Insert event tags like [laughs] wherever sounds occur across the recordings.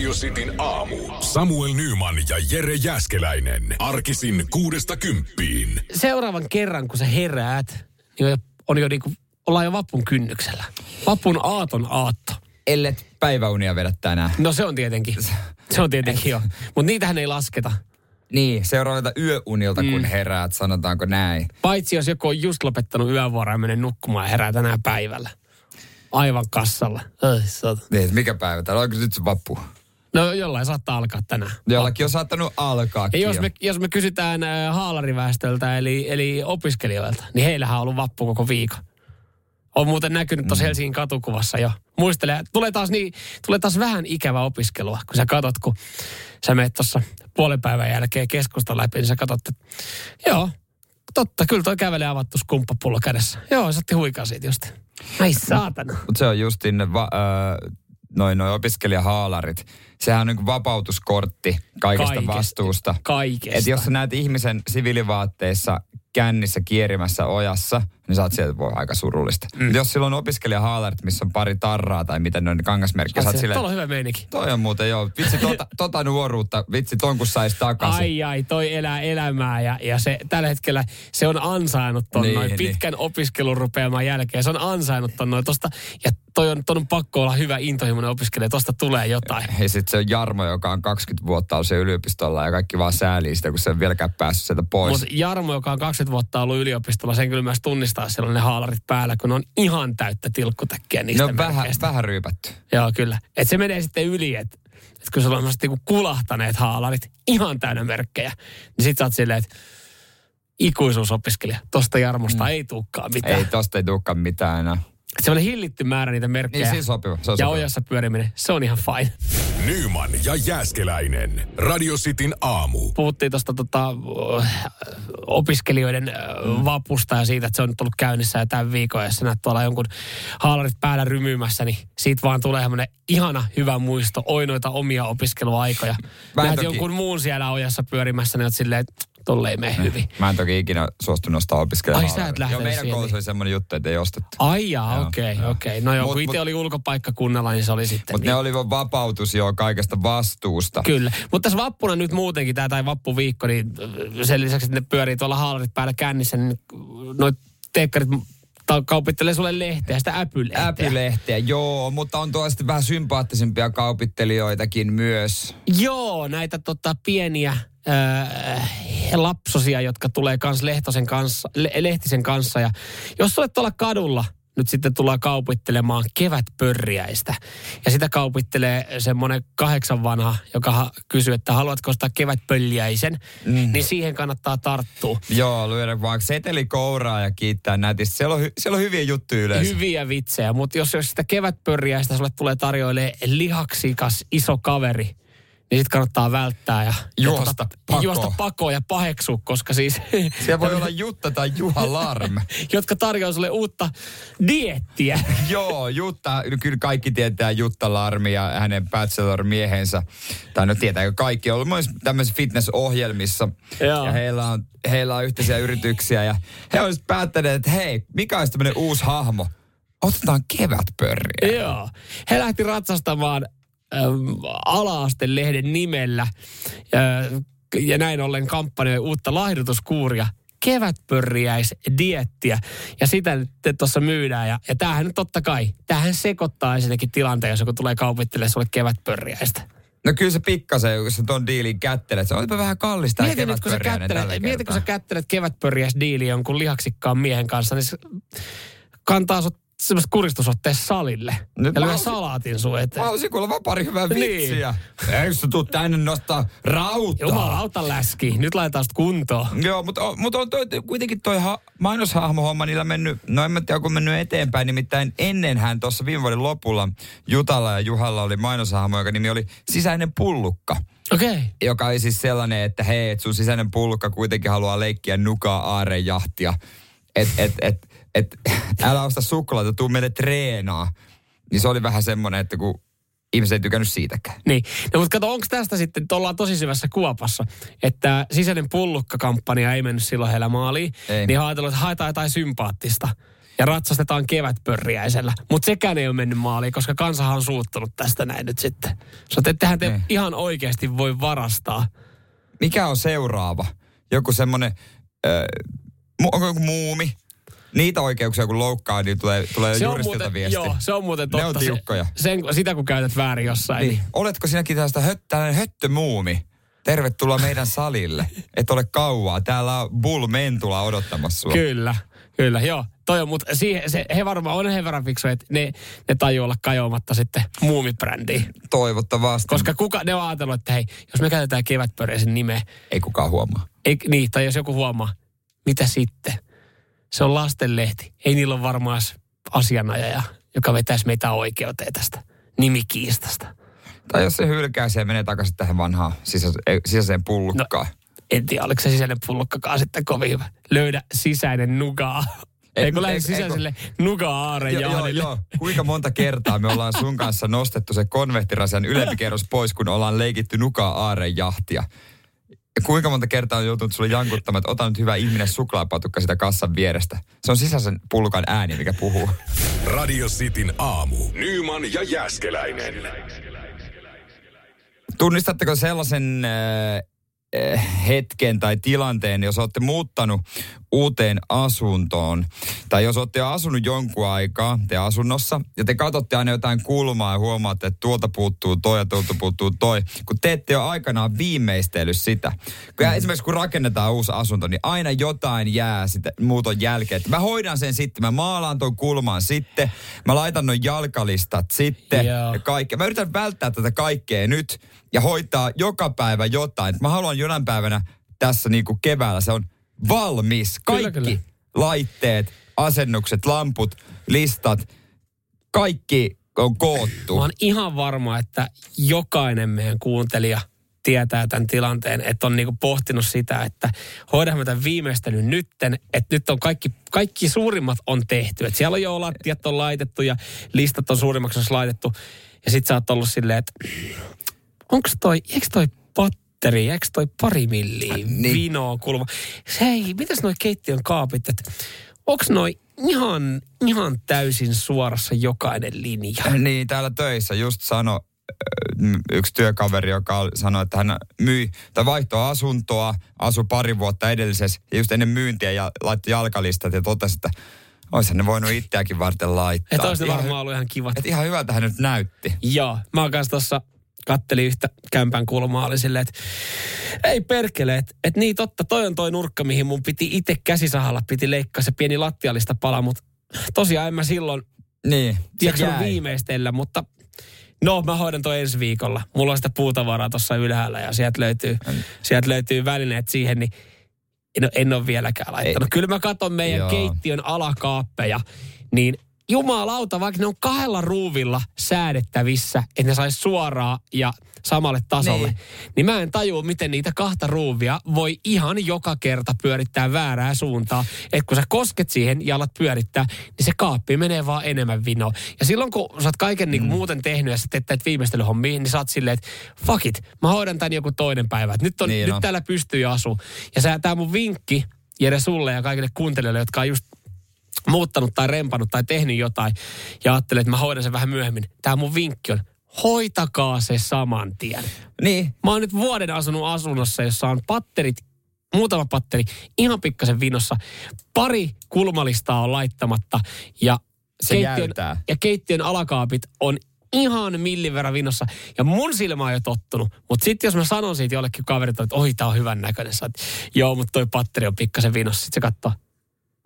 Radio Cityn aamu. Samuel Nyman ja Jere Jäskeläinen. Arkisin kuudesta kymppiin. Seuraavan kerran, kun sä heräät, niin on jo, on jo niinku, ollaan jo vappun kynnyksellä. Vappun aaton aatto. Ellet päiväunia vedä tänään. No se on tietenkin. Se on tietenkin jo. Mutta niitähän ei lasketa. Niin, seuraavalta yöunilta kun heräät, sanotaanko näin. Paitsi jos joku on just lopettanut yövuoroa ja menee nukkumaan ja herää tänään päivällä. Aivan kassalla. Ai, sata. Niin, mikä päivä täällä? Onko nyt se vappu? No jollain saattaa alkaa tänään. Jollakin on saattanut alkaa. Ja jos me, jos me kysytään äh, haalariväestöltä eli, eli opiskelijoilta, niin heillähän on ollut vappu koko viikon. On muuten näkynyt tuossa Helsingin katukuvassa jo. Muistele, tulee taas, niin, tulee taas vähän ikävä opiskelua, kun sä katot, kun sä menet tuossa puolen päivän jälkeen keskustan läpi, niin sä katot, että joo, totta, kyllä toi kävelee avattu skumppapullo kädessä. Joo, sä otti huikaa siitä just. Ai saatana. Mutta se on justin va, ö, noin noi opiskelijahaalarit. Sehän on niin vapautuskortti kaikesta Kaikesta. vastuusta. Kaikesta. Et jos sä näet ihmisen siviilivaatteissa kännissä kierimässä ojassa, niin sä oot sieltä voi aika surullista. Mm. Jos sillä on opiskelijahaalarit, missä on pari tarraa tai mitä ne on ne kangasmerkki, oot silleen, Tuolla on hyvä meininki. toi on muuten joo, vitsi tota, [laughs] tota nuoruutta, vitsi ton kun sais takaisin. Ai ai, toi elää elämää ja, ja se tällä hetkellä se on ansainnut ton Niin, noin niin. pitkän opiskelun rupeaman jälkeen. Se on ansainnut ton noin tosta ja toi on, ton on pakko olla hyvä intohimoinen opiskelija, tosta tulee jotain. Ja sitten se on Jarmo, joka on 20 vuotta ollut yliopistolla ja kaikki vaan säälii sitä, kun se on vieläkään päässyt sieltä pois. Mutta Jarmo, joka on 20 vuotta ollut yliopistolla, sen kyllä myös tunnistaa silloin ne haalarit päällä, kun on ihan täyttä tilkkutäkkiä niistä ne on vähän, vähän ryypätty. Joo, kyllä. Et se menee sitten yli, että et kun sulla on niinku kulahtaneet haalarit, ihan täynnä merkkejä, niin sit sä oot silleen, että ikuisuusopiskelija, tosta Jarmosta mm. ei tulekaan mitään. Ei, tosta ei tulekaan mitään enää. Semmoinen hillitty määrä niitä merkkejä. Niin, siis sopiva. Se on ja sopiva. ojassa pyöriminen, se on ihan fine. Nyman ja Jäskeläinen. Radio Cityn aamu. Puhuttiin tuosta tota, opiskelijoiden vapusta ja siitä, että se on nyt ollut käynnissä ja tämän viikon, ja sä näet tuolla jonkun haalarit päällä rymymässä, niin siitä vaan tulee semmoinen ihana hyvä muisto, oi noita omia opiskeluaikoja. Mä en Näet toki- jonkun muun siellä ojassa pyörimässä, niin oot silleen, että tolle ei mene hyvin. Mä en toki ikinä suostunut nostaa opiskelemaan. Ai, sä et lähtenyt Joo, meidän siihen, koulussa oli semmoinen juttu, että ei ostettu. Ai jaa, Joo, okei, joo. okei. No joo, Mut- kun itse oli ulkopaikkakunnalla, niin se oli sitten Mutta niin. ne oli vaan vapautus jo kaikesta vastuusta. Kyllä. Mutta tässä vappuna nyt muutenkin, tämä tai vappuviikko, niin sen lisäksi, että ne pyörii tuolla haalarit päällä kännissä, niin noit teekkarit ta- kaupittelee sulle lehteä, sitä äpylehteä. Äpylehteä, joo, mutta on sitten vähän sympaattisempia kaupittelijoitakin myös. Joo, näitä tota, pieniä äh, lapsosia, jotka tulee kans Lehtosen kanssa, Le- Lehtisen kanssa. Ja jos olet tuolla kadulla, nyt sitten tullaan kaupittelemaan kevätpörriäistä. Ja sitä kaupittelee semmoinen kahdeksan vanha, joka ha- kysyy, että haluatko ostaa kevätpölliäisen, mm. niin siihen kannattaa tarttua. Joo, lyödä vaan seteli kouraa ja kiittää nätisti. Siellä on, hy- siellä on hyviä juttuja yleensä. Hyviä vitsejä, mutta jos, jos sitä kevätpörriäistä sulle tulee tarjoilee lihaksikas iso kaveri, niin sit kannattaa välttää ja Juosta tota, pakoon. juosta pakoon ja paheksua, koska siis [laughs] Siellä voi olla Jutta tai Juha Larm. [laughs] jotka tarjoaa sulle uutta diettiä. [laughs] Joo, Jutta, kyllä kaikki tietää Jutta Larmi ja hänen bachelor-miehensä. Tai no tietääkö kaikki, on ollut myös tämmöisissä fitnessohjelmissa. Joo. Ja heillä on, heillä on yhteisiä yrityksiä ja he olisivat päättäneet, että hei, mikä olisi tämmöinen uusi hahmo? Otetaan kevätpörriä. Joo. He lähti ratsastamaan ähm, ala-astelehden nimellä ja näin ollen kampanjoi uutta laihdutuskuuria kevätpörriäisdiettiä. Ja sitä nyt tuossa myydään. Ja, ja tämähän nyt totta kai, tämähän sekoittaa ensinnäkin tilanteen, jos joku tulee kaupittelemaan sulle kevätpörriäistä. No kyllä se pikkasen, jos sä ton diilin kättelet. Se onpa vähän kallista Mieti nyt, kun sä kättelet, mieti, kun sä kättelet kevätpörriäisdiili jonkun lihaksikkaan miehen kanssa, niin se kantaa sut semmoista kuristusotteessa salille. Nyt ja mä lyö salaatin sun Mä eteen. haluaisin kuulla vaan pari hyvää Niin. vitsiä. Eikö sä tuu tänne nostaa rautaa? Jumalauta läski. Nyt laitetaan sitä kuntoon. Joo, mutta on, mutta on toi, kuitenkin toi ha, mainoshahmohomma niillä mennyt, no en mä tiedä, kun mennyt eteenpäin, nimittäin ennenhän tuossa viime vuoden lopulla Jutalla ja Juhalla oli mainoshahmo, joka nimi oli Sisäinen pullukka. Okei. Okay. Joka oli siis sellainen, että hei, että sun sisäinen pullukka kuitenkin haluaa leikkiä nukaa aarejahtia. Että et, et, et, [laughs] älä osta suklaata, tuu meille treenaa. Niin se oli vähän semmoinen, että kun ihmiset ei tykännyt siitäkään. Niin. No mutta kato, onko tästä sitten, että ollaan tosi syvässä kuopassa, että sisäinen pullukka-kampanja ei mennyt silloin heillä maaliin. Ei. Niin ajatellut, että haetaan jotain sympaattista. Ja ratsastetaan kevätpörriäisellä. Mutta sekään ei ole mennyt maaliin, koska kansahan on suuttunut tästä näin nyt sitten. Sä ettehän te Niin. ihan oikeasti voi varastaa. Mikä on seuraava? Joku semmoinen, äh, onko joku muumi? Niitä oikeuksia kun loukkaa, niin tulee, tulee Se juristilta muuten, viesti. joo, se on muuten totta. Ne on tiukkoja. Se, sen, sitä kun käytät väärin jossain. Niin. Niin. Oletko sinäkin tästä höt, tällainen höttömuumi? Tervetuloa meidän [laughs] salille. Et ole kauaa. Täällä on Bull Mentula odottamassa sua. Kyllä, kyllä, joo. Toi on, mutta siihen, se, he varmaan on he verran fiksuja, että ne, ne tajuu olla kajoamatta sitten muumibrändiin. Toivottavasti. Koska kuka, ne on ajatellut, että hei, jos me käytetään kevätpörjäisen nimeä, Ei kukaan huomaa. ei, niin, tai jos joku huomaa, mitä sitten? Se on lastenlehti. Ei niillä ole varmaan asianajaja, joka vetäisi meitä oikeuteen tästä nimikiistasta. Tai jos se hylkää se ja menee takaisin tähän vanhaan ei, sisäiseen pullukkaan. No, En tiedä, oliko se sisäinen pullukkakaan sitten kovin hyvä. Löydä sisäinen nugaa. Ei, Ei kun lähde sisäiselle nuga-aaren joo, joo, jahdille. joo. Kuinka monta kertaa me ollaan sun kanssa nostettu se konvehtirasian ylempi kerros pois, kun ollaan leikitty nukaa aareen jahtia. Kuinka monta kertaa on joutunut sulle jankuttamaan, että ota nyt hyvä ihminen suklaapatukka sitä kassan vierestä. Se on sisäisen pullukan ääni, mikä puhuu. Radio Cityn aamu. Nyman ja Jäskeläinen. Tunnistatteko sellaisen äh, äh, hetken tai tilanteen, jos olette muuttanut uuteen asuntoon, tai jos olette asunut jonkun aikaa te asunnossa, ja te katsotte aina jotain kulmaa ja huomaatte, että tuolta puuttuu toi ja tuolta puuttuu toi, kun te ette ole aikanaan viimeistellyt sitä. Kun mm. Esimerkiksi kun rakennetaan uusi asunto, niin aina jotain jää sitä muuton jälkeen. Mä hoidan sen sitten, mä maalaan ton kulman sitten, mä laitan noin jalkalistat sitten, Joo. ja kaikkea. Mä yritän välttää tätä kaikkea nyt ja hoitaa joka päivä jotain. Mä haluan jonain päivänä tässä niinku keväällä, se on valmis. Kyllä, Kaikki kyllä. laitteet, asennukset, lamput, listat, kaikki on koottu. Mä oon ihan varma, että jokainen meidän kuuntelija tietää tämän tilanteen, että on niinku pohtinut sitä, että hoidamme tämän viimeistelyn nytten, että nyt on kaikki, kaikki suurimmat on tehty. Että siellä on jo lattiat on laitettu ja listat on suurimmaksi laitettu. Ja sit sä oot ollut silleen, että onks toi, eikö toi patteri, eikö toi pari milliä Niin. niin. vinoa kulma? Hei, mitäs noi keittiön kaapit, että onks noi ihan, ihan täysin suorassa jokainen linja? Niin, täällä töissä just sano ö, yksi työkaveri, joka sanoi, että hän myi tai vaihtoi asuntoa, asui pari vuotta edellisessä ja just ennen myyntiä ja laittoi jalkalistat ja totesi, että olisihan ne voinut itseäkin varten laittaa. Että olisi ne varmaan ollut ihan kivat. Et ihan hyvältä hän nyt näytti. Joo, mä oon kanssa tuossa kattelin yhtä kämpän kulmaa, oli silleen, että ei perkele, että et niin totta, toi on toi nurkka, mihin mun piti itse käsisahalla, piti leikkaa se pieni lattialista pala, mutta tosiaan en mä silloin Niin, jaksanut viimeistellä, mutta no mä hoidan toi ensi viikolla. Mulla on sitä puutavaraa tuossa ylhäällä ja sieltä löytyy, sieltä löytyy välineet siihen, niin en, en ole vieläkään laittanut. Ei. Kyllä mä katson meidän Joo. keittiön alakaappeja, niin jumalauta, vaikka ne on kahdella ruuvilla säädettävissä, että ne saisi suoraan ja samalle tasolle, Niin. niin. niin mä en tajua, miten niitä kahta ruuvia voi ihan joka kerta pyörittää väärää suuntaa. Että kun sä kosket siihen ja alat pyörittää, niin se kaappi menee vaan enemmän vinoon. Ja silloin kun sä oot kaiken niin Mm. muuten tehnyt ja sä teet näitä viimeistelyhommia, niin sä oot silleen, että fuck it, mä hoidan tän joku toinen päivä. Et nyt on, Niin niin nyt on. täällä pystyy asu. Ja sä, tää mun vinkki, Jere sulle ja kaikille kuuntelijoille, jotka on just muuttanut tai rempannut tai tehnyt jotain ja ajattelee, että mä hoidan sen vähän myöhemmin. Tämä mun vinkki on, hoitakaa se saman tien. Niin, Mä oon nyt vuoden asunut asunnossa, jossa on patterit, muutama patteri, ihan pikkasen vinossa. Pari kulmalistaa on laittamatta ja, Se jäytää. ja keittiön alakaapit on ihan millin verran vinossa. Ja mun silmä on jo tottunut. Mutta sitten jos mä sanon siitä jollekin kaverille, että oi, tää on hyvän näköinen. Sä joo, mutta toi patteri on pikkasen vinossa. Sitten se katsoo,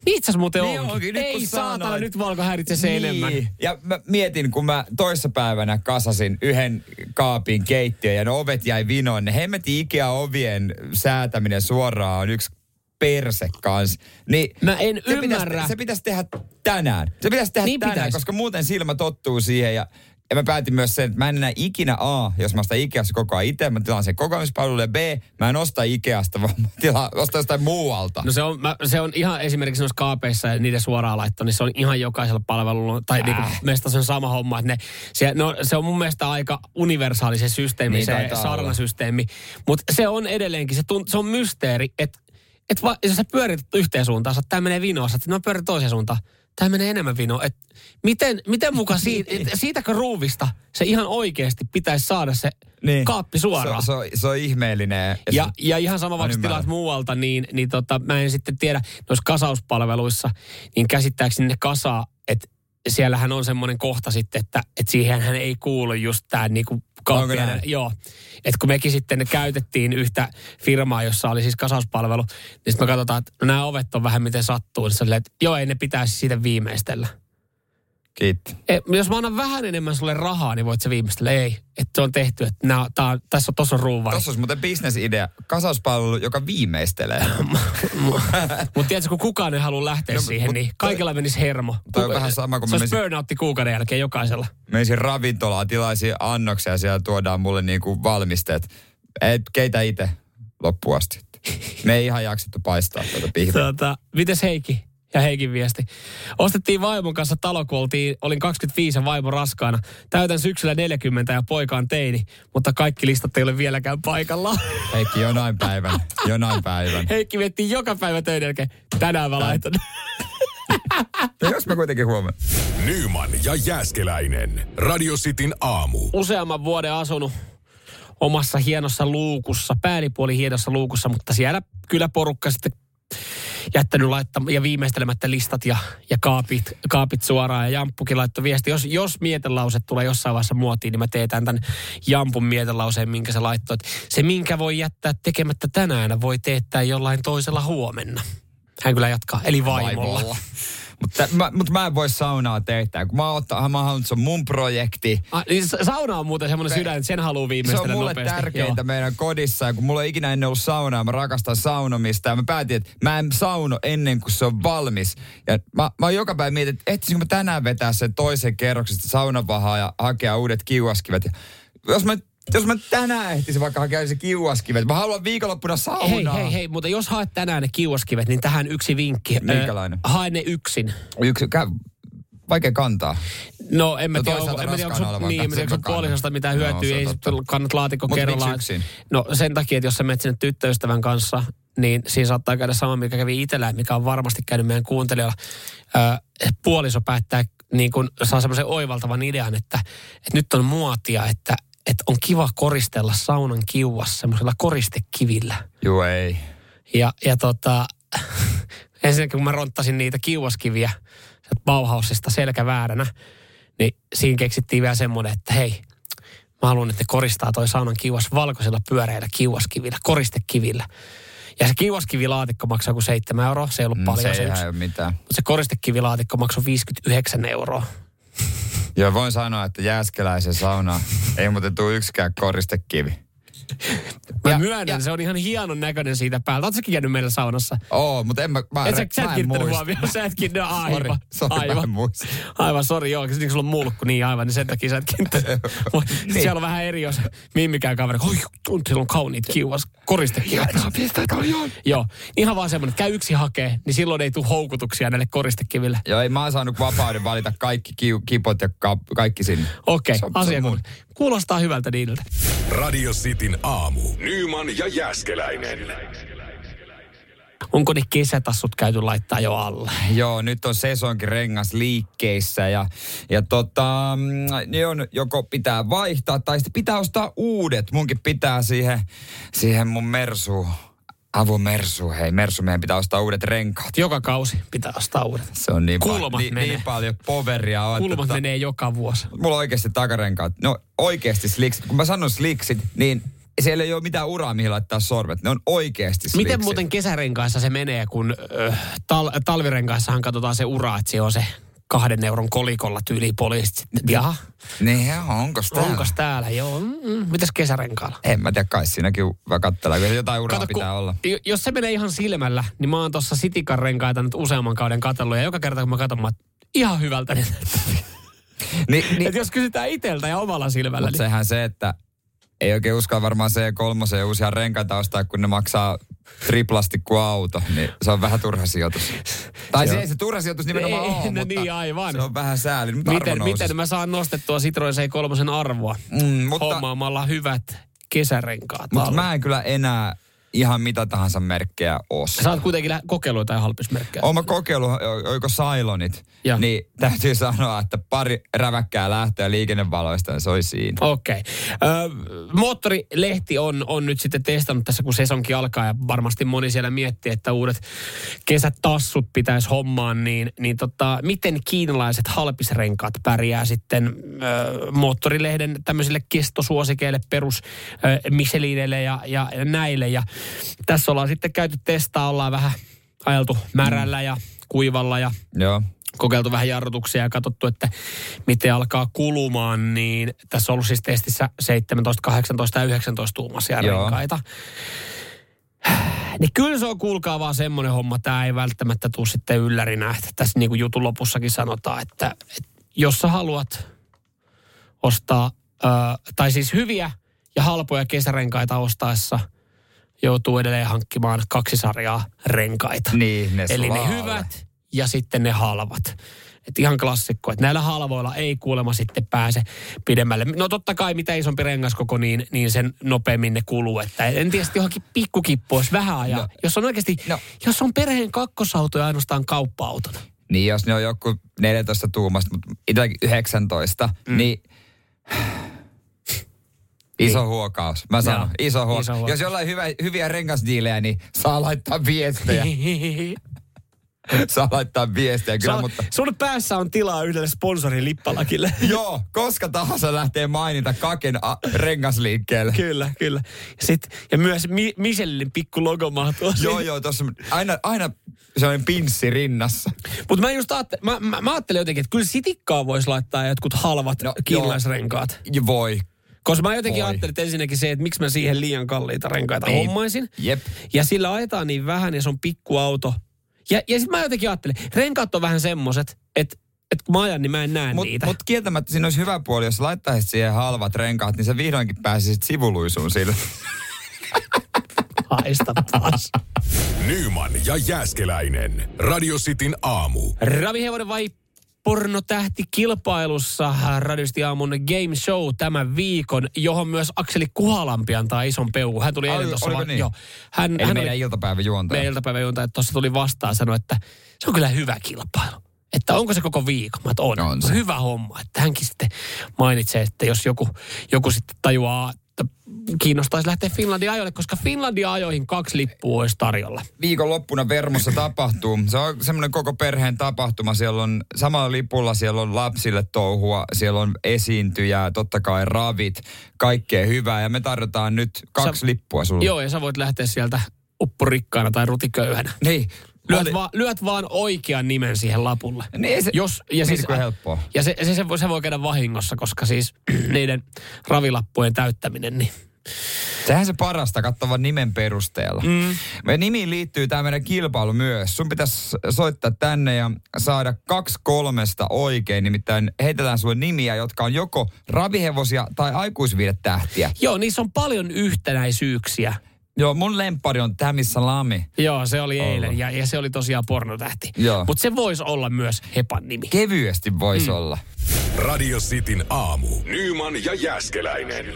itse asiassa muuten Niin onkin. onkin, nyt Ei saatana, sanoit. nyt valko häiritse se enemmän. Ja mä mietin, kun mä toissapäivänä kasasin yhden kaapin keittiön ja ne ovet jäi vinoon. Ne hemmetin Ikea-ovien säätäminen suoraan on yksi perse kans. Niin Mä en se ymmärrä. Pitäisi, se pitäisi tehdä tänään. Se pitäisi tehdä Niin tänään, pitäisi. koska muuten silmä tottuu siihen ja ja mä päätin myös sen, että mä en enää ikinä A, jos mä ostan Ikeassa koko ajan itse, mä tilaan sen kokoamispalvelun ja B, mä en osta Ikeasta, vaan mä tilaan, ostan jostain muualta. No se on, mä, se on ihan esimerkiksi noissa kaapeissa ja niiden suoraan laitto, niin se on ihan jokaisella palvelulla, tai äh. niinku, meistä se on sama homma, että ne, se, no, se on mun mielestä aika universaali se systeemi, Niin se sarnasysteemi, mutta se on edelleenkin, se, tunt, se on mysteeri, että et va, jos sä pyörit yhteen suuntaan, tämä menee vinoon, sä, että mä pyörin toiseen suuntaan, tämä menee enemmän vinoon. Et miten, miten muka siitä, [laughs] et, siitäkö ruuvista se ihan oikeasti pitäisi saada se niin. kaappi suoraan? Se, se, on, se on ihmeellinen. Ja, ja ihan sama, vaikka tilaat muualta, niin, niin tota, mä en sitten tiedä, noissa kasauspalveluissa, niin käsittääkseni ne kasaa, että siellähän on semmoinen kohta sitten, että, että siihen hän ei kuulu just tämä niinku Onko näin? kaappi. Joo. Että kun mekin sitten käytettiin yhtä firmaa, jossa oli siis kasauspalvelu, niin sitten me katsotaan, että no nämä ovet on vähän miten sattuu. Niin silleen, että joo, ei ne pitäisi siitä viimeistellä. Kiitti. E, jos mä annan vähän enemmän sulle rahaa, niin voit se viimeistellä. Ei, että se on tehty, että nää, tää, tässä on, tossa on ruuvari. Tuossa olisi muuten bisnesidea. Kasauspalvelu, joka viimeistelee. [laughs] Mutta tiedätkö, kun kukaan ei halua lähteä No, siihen, mut niin toi- kaikilla menisi hermo. toi on vähän sama kuin Se olisi menisin- burnoutti kuukauden jälkeen jokaisella. Menisin ravintolaan, tilaisin annoksia ja siellä tuodaan mulle niinku valmisteet. Et keitä itse loppuun asti. Me ei ihan jaksettu paistaa tätä pihviä. Tota, mites Heikki? Ja Heikin viesti. Ostettiin vaimon kanssa talo, kun oltiin, olin 25 ja vaimo raskaana. Täytän syksyllä 40 ja poika on teini, mutta kaikki listat ei ole vieläkään paikallaan. Heikki, jonain päivän. Jonain päivän. Heikki miettii joka päivä töiden jälkeen. Tänään mä laitan. Ja jos mä kuitenkin huomaan. Nyman ja Jääskeläinen. Radio Cityn aamu. Useamman vuoden asunut omassa hienossa luukussa, päällipuoli hienossa luukussa, mutta siellä kyllä porukka sitten jättänyt laittaa ja viimeistelemättä listat ja, ja kaapit, kaapit suoraan. Ja Jamppukin laittoi viesti, jos, jos mietelause tulee jossain vaiheessa muotiin, niin mä teetän tämän Jampun mietelauseen, minkä se laittoi. Se, minkä voi jättää tekemättä tänään, voi teettää jollain toisella huomenna. Hän kyllä jatkaa, eli vaimolla. Mutta mä, mut mä en voi saunaa tehdä. Kun mä oon, ottaa, mä haluan, että se on mun projekti. Ah, niin sa- sauna on muuten semmoinen sydän, että sen haluaa Se on viimeistellä mulle nopeasti. tärkeintä Joo. meidän kodissa. Ja kun mulla ei ikinä ennen ollut saunaa, mä rakastan saunomista. Ja mä päätin, että mä en sauno ennen kuin se on valmis. Ja mä, mä oon joka päivä mietin, että etsinkö mä tänään vetää sen toisen kerroksesta saunavahaa ja hakea uudet kiuaskivet. Ja jos mä jos mä tänään ehtisin vaikka hakea se kiuaskivet, mä haluan viikonloppuna saunaa. Hei, hei, hei, mutta jos haet tänään ne kiuaskivet, niin tähän yksi vinkki. Minkälainen? Ö, hae ne yksin. Yksi, kä, vaikea kantaa. No en mä No tiedä, onko, en mä tiedä, onko niin, en tiedä, onko puolisosta mitään No, hyötyä, on ei sitten kannat laatikko Mut kerrallaan. yksin? No sen takia, että jos sä menet sinne tyttöystävän kanssa, niin siinä saattaa käydä sama, mikä kävi itsellä, mikä on varmasti käynyt meidän kuuntelijalla. Ö, puoliso päättää, niin kun saa semmoisen oivaltavan idean, että, että nyt on muotia, että, että on kiva koristella saunan kiuassa semmoisella koristekivillä. Joo, ei. Ja, ja tota, [laughs] ensinnäkin kun mä ronttasin niitä kiuaskiviä sieltä Bauhausista selkävääränä, niin siinä keksittiin vielä semmoinen, että hei, mä haluan, että ne koristaa toi saunan kiuas valkoisilla pyöreillä kiuaskivillä, koristekivillä. Ja se kiuaskivilaatikko maksaa kuin 7 euroa, se ei ollut Mm, paljon se se, ei yksi. ole mitään. Mutta se koristekivilaatikko maksoi 59 euroa. Joo, voin sanoa, että Jääskeläisen sauna ei muuten tule yksikään koristekivi. Mä Ja- myönnän, ja- se on ihan hienon näköinen siitä päältä. Oletko käynyt meillä saunassa? Oo, mutta en mä, mä, Et sä, sä et kiinnittänyt huomioon, sä et kiinnittänyt, no, Sori, aivan, sori, mä en aivan. muista. Aivan, sori, joo, koska sulla on mulkku, niin aivan, niin sen takia sä et kiinnittänyt. [laughs] niin. Siellä on vähän eri, jos mimmikään kaveri, oi, on, siellä on kauniit kiuas, koristekivat. Joo, ihan vaan semmoinen, että käy yksi hakee, niin silloin ei tule houkutuksia näille koristekiville. Joo, ei mä oon saanut vapauden valita kaikki kipot ja ka, kaikki sinne. Okei, on asia kuulostaa hyvältä niiltä. Radio Cityn aamu. Nyman ja Jääskeläinen. Onko ne kesätassut käyty laittaa jo alle? Joo, nyt on sesonkin rengas liikkeissä ja, ja tota, mm, ne on joko pitää vaihtaa tai sitten pitää ostaa uudet. Munkin pitää siihen, siihen mun Mersu, Avo Mersu, hei Mersu, meidän pitää ostaa uudet renkaat. Joka kausi pitää ostaa uudet. Se on niin, Kulmat niin, menee. niin paljon poveria on. Kulmat että- menee joka vuosi. Mulla on oikeasti takarenkaat. No oikeasti sliksit. Kun mä sanon sliksit, niin siellä ei ole mitään uraa, mihin laittaa sormet. Ne on oikeasti Miten sliksi. muuten kesärenkaissa se menee, kun äh, tal- talvirenkaissahan katsotaan se ura, että se on se kahden euron kolikolla tyyli poliisit. Jaha, Niin, onko täällä? onko täällä? Joo, mm, mm. mitäs kesärenkaalla? En mä tiedä, kai siinäkin katsellaan. Kyllä jotain uraa Kato, pitää kun- olla. jo- Jos se menee ihan silmällä, niin mä oon tuossa Sitikan renkaita nyt useamman kauden katsellut. Ja joka kerta kun mä katson, mä ihan hyvältä ne näyttää. Ni, niin, Et jos kysytään iteltä ja omalla silmällä, Mutta niin sehän se, että ei oikein uskalla varmaan C3 ja uusia renkaita ostaa, kun ne maksaa triplasti kuin auto, niin se on vähän turha sijoitus. Tai se, ei se turha sijoitus nimenomaan Ei, ole, no mutta niin, aivan. se on vähän sääli. Mutta miten, miten mä saan nostettua Citroen C3 arvoa? Mm, mutta, Hommaamalla hyvät kesärenkaat. mutta mä en kyllä enää ihan mitä tahansa merkkejä osta. Sä oot kuitenkin kokeillut jotain halpismerkkejä. Oon mä kokeillut, o- oiko Sailonit, Ja. niin täytyy [laughs] sanoa, että pari räväkkää lähtöä liikennevaloista, niin se oli siinä. Okei. Okay. Moottorilehti on, on nyt sitten testannut tässä, kun sesonkin alkaa ja varmasti moni siellä miettii, että uudet kesätassut pitäisi hommaan, niin, niin tota, miten kiinalaiset halpisrenkaat pärjää sitten ö, moottorilehden tämmöisille kestosuosikeille, perus ö, Michelineille ja, ja näille. Ja tässä ollaan sitten käyty testaa, ollaan vähän ajeltu märällä ja kuivalla ja Joo. kokeiltu vähän jarrutuksia ja katsottu, että miten alkaa kulumaan, niin tässä on ollut siis testissä 17, 18 ja 19 tuumaisia Joo. renkaita. Niin kyllä se on, kuulkaa vaan semmoinen homma, tämä ei välttämättä tule sitten yllärinä. Että tässä niin kuin jutun lopussakin sanotaan, että, että jos sä haluat ostaa, ö, tai siis hyviä ja halpoja kesärenkaita ostaessa, joutuu edelleen hankkimaan kaksi sarjaa renkaita. Niin, ne Eli ne hyvät ja sitten ne halvat. Et ihan klassikko, että näillä halvoilla ei kuulemma sitten pääse pidemmälle. No totta kai mitä isompi rengaskoko, niin, niin sen nopeammin ne kuluu. Että en tiedä, johonkin pikkukippu olisi vähän ajaa. No. jos on oikeasti, No. jos on perheen kakkosauto ja ainoastaan kauppa-autona. Niin, jos ne on joku 14 tuumasta, mutta itselläkin 19, mm. niin iso niin. huokaus. Mä sanon, Joo, iso, huokaus. iso huokaus. Jos jollain hyvä, hyviä rengasdiilejä, niin saa laittaa viestejä. [laughs] saa laittaa viestejä kyllä, Sä, mutta... Sun päässä on tilaa yhdelle sponsorin lippalakille. [laughs] Joo, koska tahansa lähtee mainita Kaken a- rengasliikkeelle. kyllä, kyllä. Ja, sit, ja myös Mi- Michelin pikku logo mahtuu Joo, joo, tuossa aina, aina sellainen pinssi rinnassa. Mutta mä just ajattelin, mä, mä, mä ajattelin jotenkin, että kyllä sitikkaa voisi laittaa jotkut halvat No, kiinalaisrenkaat. Ja voi. Koska mä jotenkin Voi. ajattelin, että ensinnäkin se, että miksi mä siihen liian kalliita renkaita Ei. hommaisin. Jep. Ja sillä ajetaan niin vähän ja se on pikkuauto. Ja, ja sitten mä jotenkin ajattelin, renkaat on vähän semmoset, että, että kun mä ajan, niin mä en näe Mutta niitä. mut kieltämättä siinä olisi hyvä puoli, jos laittaisit siihen halvat renkaat, niin sä vihdoinkin pääsisit sivuluisuun sillä. [laughs] Haista taas. Nyman ja Jääskeläinen. Radio Cityn aamu. Ravihevonen vai pornotähti kilpailussa Radiosti aamun game show tämän viikon, johon myös Akseli Kuhalampi antaa ison peukun. Hän tuli Ai, eilen tuossa. va- niin? Joo. Hän, Eli hän meidän oli, iltapäiväjuontaja. meidän iltapäiväjuontaja tuossa tuli vastaan sanoi, että se on kyllä hyvä kilpailu. Että onko se koko viikon? Mä että on. On se. Hyvä homma. Että hänkin sitten mainitsee, että jos joku, joku sitten tajuaa, kiinnostaisi lähteä Finlandia ajoille, koska Finlandia ajoihin kaksi lippua olisi tarjolla. Viikonloppuna Vermossa tapahtuu. Se on semmoinen koko perheen tapahtuma. Siellä on samalla lipulla, siellä on lapsille touhua, siellä on esiintyjää, totta kai ravit, kaikkea hyvää. Ja me tarjotaan nyt kaksi Sä- lippua sulle. Joo, ja sä voit lähteä sieltä upporikkaana tai rutiköyhänä. Niin. Lyöt, va, lyöt vaan oikean nimen siihen lapulle. Niin se, Jos, ja niin siis, helppoa. Ja se, se, se, voi, se voi käydä vahingossa, koska siis [clears throat] niiden ravilappujen täyttäminen, niin Sehän se parasta, katsovan nimen perusteella. Mm. Meidän nimiin liittyy tämä meidän kilpailu myös. Sun pitäisi soittaa tänne ja saada kaksi kolmesta oikein. Nimittäin heitetään sulle nimiä, jotka on joko ravihevosia tai aikuisviidetähtiä. Joo, niissä on paljon yhtenäisyyksiä. Joo, mun lempari on Tämissä Lami. Joo, se oli Olla. eilen ja, ja se oli tosiaan pornotähti. Joo. Mutta se voisi olla myös Hepan nimi. Kevyesti voisi mm. olla. Radio Cityn aamu. Nyman ja Jääskeläinen.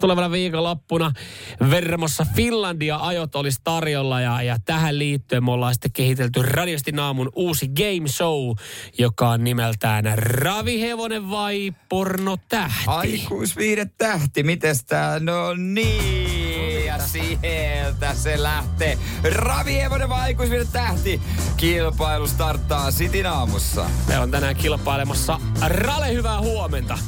Tulevana viikonloppuna Vermossa Finlandia ajot olisi tarjolla ja, ja tähän liittyen me ollaan sitten kehitelty Radiosti Naamun uusi game show, joka on nimeltään Ravihevonen vai pornotähti? Aikuisviihdetähti, mites tää? No niin, ja sieltä se lähtee. Ravihevonen vai aikuisviihdetähti? Kilpailu starttaa Sitin aamussa. Meillä on tänään kilpailemassa Rale, hyvää huomenta.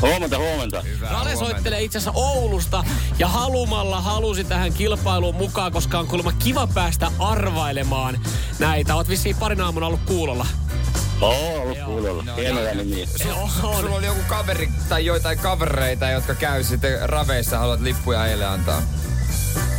Huomenta, huomenta. Hyvää Rale huomenta. soittelee itse asiassa Oulusta ja halumalla halusi tähän kilpailuun mukaan, koska on kuulemma kiva päästä arvailemaan näitä. Oot vissiin parin aamuna ollut kuulolla. Oo, ollut kuulolla. No Hienoja niin. nimiä. Joo, Sulla oli joku kaveri tai joitain kavereita, jotka käy sitten raveissa, haluat lippuja heille antaa.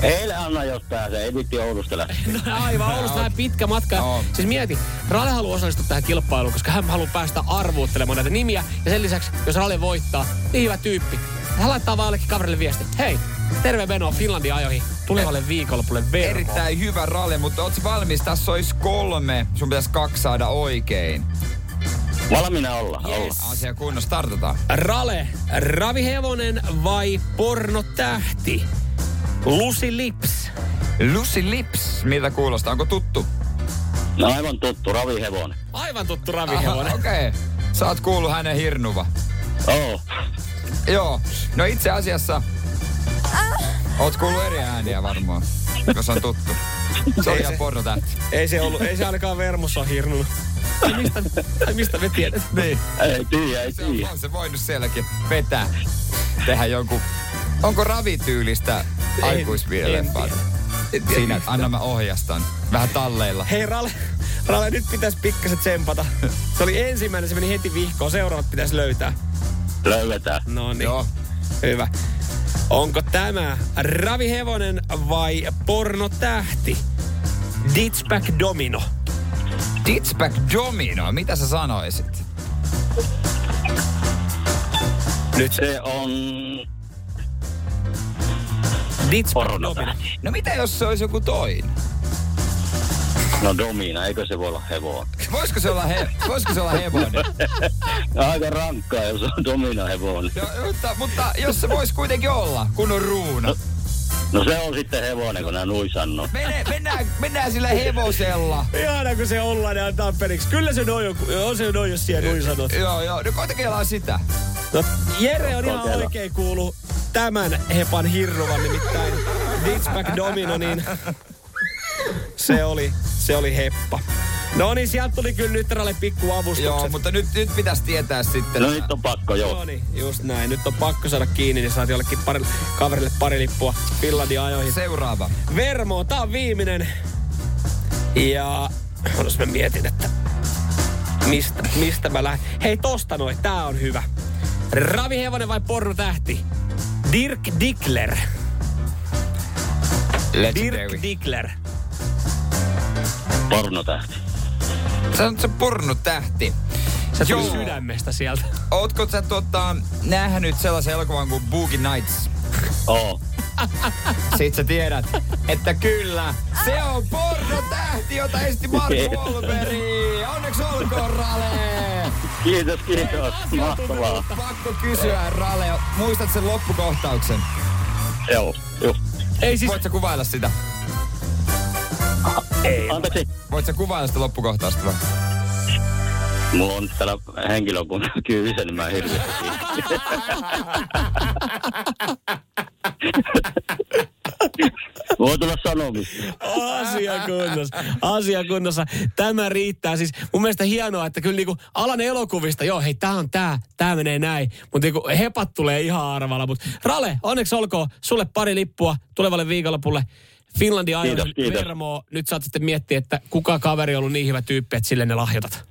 Eilen anna, jos pääsee. Editti Oulusta lähti. No aivan, Oulusta vähän pitkä matka. Joo. Siis mieti, Rale haluaa osallistua tähän kilpailuun, koska hän haluaa päästä arvuuttelemaan näitä nimiä. Ja sen lisäksi, jos Rale voittaa, niin hyvä tyyppi. Hän laittaa vaan jollekin kaverille viesti. Hei, terve Beno Finlandin ajoihin tulevalle viikonlopulle Vermo. Erittäin hyvä rale, mutta ootko valmis? Tässä olisi kolme. Sun pitäisi kaksi saada oikein. Valmiina olla. olla. Yes. Asia kunnossa, startataan. Rale, ravihevonen vai pornotähti? Lucy Lips. Lucy Lips, miltä kuulostaa? Onko tuttu? No aivan tuttu, ravihevonen. Aivan tuttu ravihevonen. Okei. Okay. Sä oot kuullut hänen hirnuva. Oo. Joo. No itse asiassa... Oot kuullut eri ääniä varmaan, jos on tuttu. Se oli ihan pornotähti. Ei se ollut, ei se ainakaan Vermossa ole hirnunut. Tai mistä, tai mistä me tiedetään? Niin. Ei tiedä, ei Se on, tiedä. on se voinut sielläkin vetää. Tehdä jonkun... Onko ravityylistä aikuisvielempää? Siinä, anna mä ohjastan. Vähän talleilla. Hei Rale, Rale, nyt pitäisi pikkasen tsempata. Se oli ensimmäinen, se meni heti vihkoon. Seuraavat pitäisi löytää. Löydetään. No niin, Joo. hyvä. Onko tämä ravihevonen vai pornotähti? Ditchback Domino. Ditchback Domino, mitä sä sanoisit? Nyt Se on Pornotähti. No mitä jos se olisi joku toinen? No Domina, eikö se voi olla hevonen? Voisiko se olla, he, voisiko se olla hevonen? [laughs] Aika rankkaa, jos on Domina hevonen. Jo, mutta, mutta jos se voisi kuitenkin olla, kun on ruuna. No se on sitten hevonen, kun nää nui sanoo. Mene, mennään, mennään sillä hevosella. Ihana, kun se ollaan ja antaa periksi. Kyllä se noin on, on se noin, jos siellä noin sanot. Joo, joo. No koitakellaan sitä. No, Jere on ihan Kokeilla. oikein kuulu tämän hepan hirnuvan, nimittäin Ditchback Domino, niin se oli, se oli heppa. No niin, sieltä tuli kyllä nyt Ralle pikku avustukset. Joo, mutta nyt, nyt pitäisi tietää sitten. No nyt on pakko, No joo. niin, just näin. Nyt on pakko saada kiinni, niin saat jollekin pari, kaverille pari lippua Finlandin ajoihin. Seuraava. Vermo, tää on viimeinen. Ja jos mä mietin, että mistä, mistä mä lähden. Hei, tosta noin, tää on hyvä. Ravihevonen vai pornotähti? Dirk Dickler. Dirk Legendary. Dickler. Pornotähti. Se on se pornotähti. Se tuli Joo. sydämestä sieltä. Ootko sä tota, nähnyt sellaisen elokuvan kuin Boogie Nights? Oo. Sit sä tiedät, että kyllä, se on pornotähti, jota esti Mark Wahlberg. Onneksi olkoon, Rale! Kiitos, kiitos. Mahtavaa. Pakko kysyä, Rale, muistat sen loppukohtauksen? Joo, joo. Ei siis... Voit sä kuvailla sitä? Anteeksi. Voit sä kuvailla sitä loppukohtausta vai? Mulla on täällä henkilökunta kyydissä, niin mä en hirveästi. [laughs] Voi tulla sanomista. Asia kunnossa. Asia kunnossa. Tämä riittää. Siis mun mielestä hienoa, että kyllä niinku alan elokuvista, joo hei tää on tää, tää menee näin. Mutta niinku hepat tulee ihan arvalla. Mutta Rale, onneksi olkoon sulle pari lippua tulevalle viikonlopulle. Kiitos, kiitos. Vermoa. Nyt saat sitten miettiä, että kuka kaveri on ollut niin hyvä tyyppi, että sille ne lahjoitat.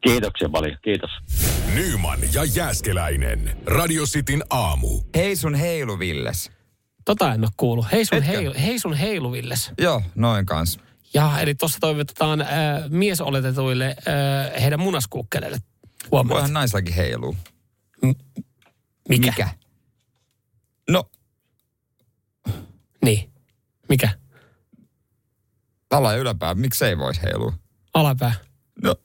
Kiitoksia paljon, kiitos. Nyman ja Jääskeläinen. Radio Cityn aamu. Hei sun heilu, Villes. Tota en ole kuullut. Hei sun, heilu, hei sun heiluvilles. Joo, noin kans. Ja eli tuossa toivotetaan äh, miesoletetuille äh, heidän munaskuukkeleille. Huomenna. Voihan naislakin heiluu. Mikä? Mikä? No, Niin. Mikä? ala ja yläpää, miksei voisi heilua? Alapää. No,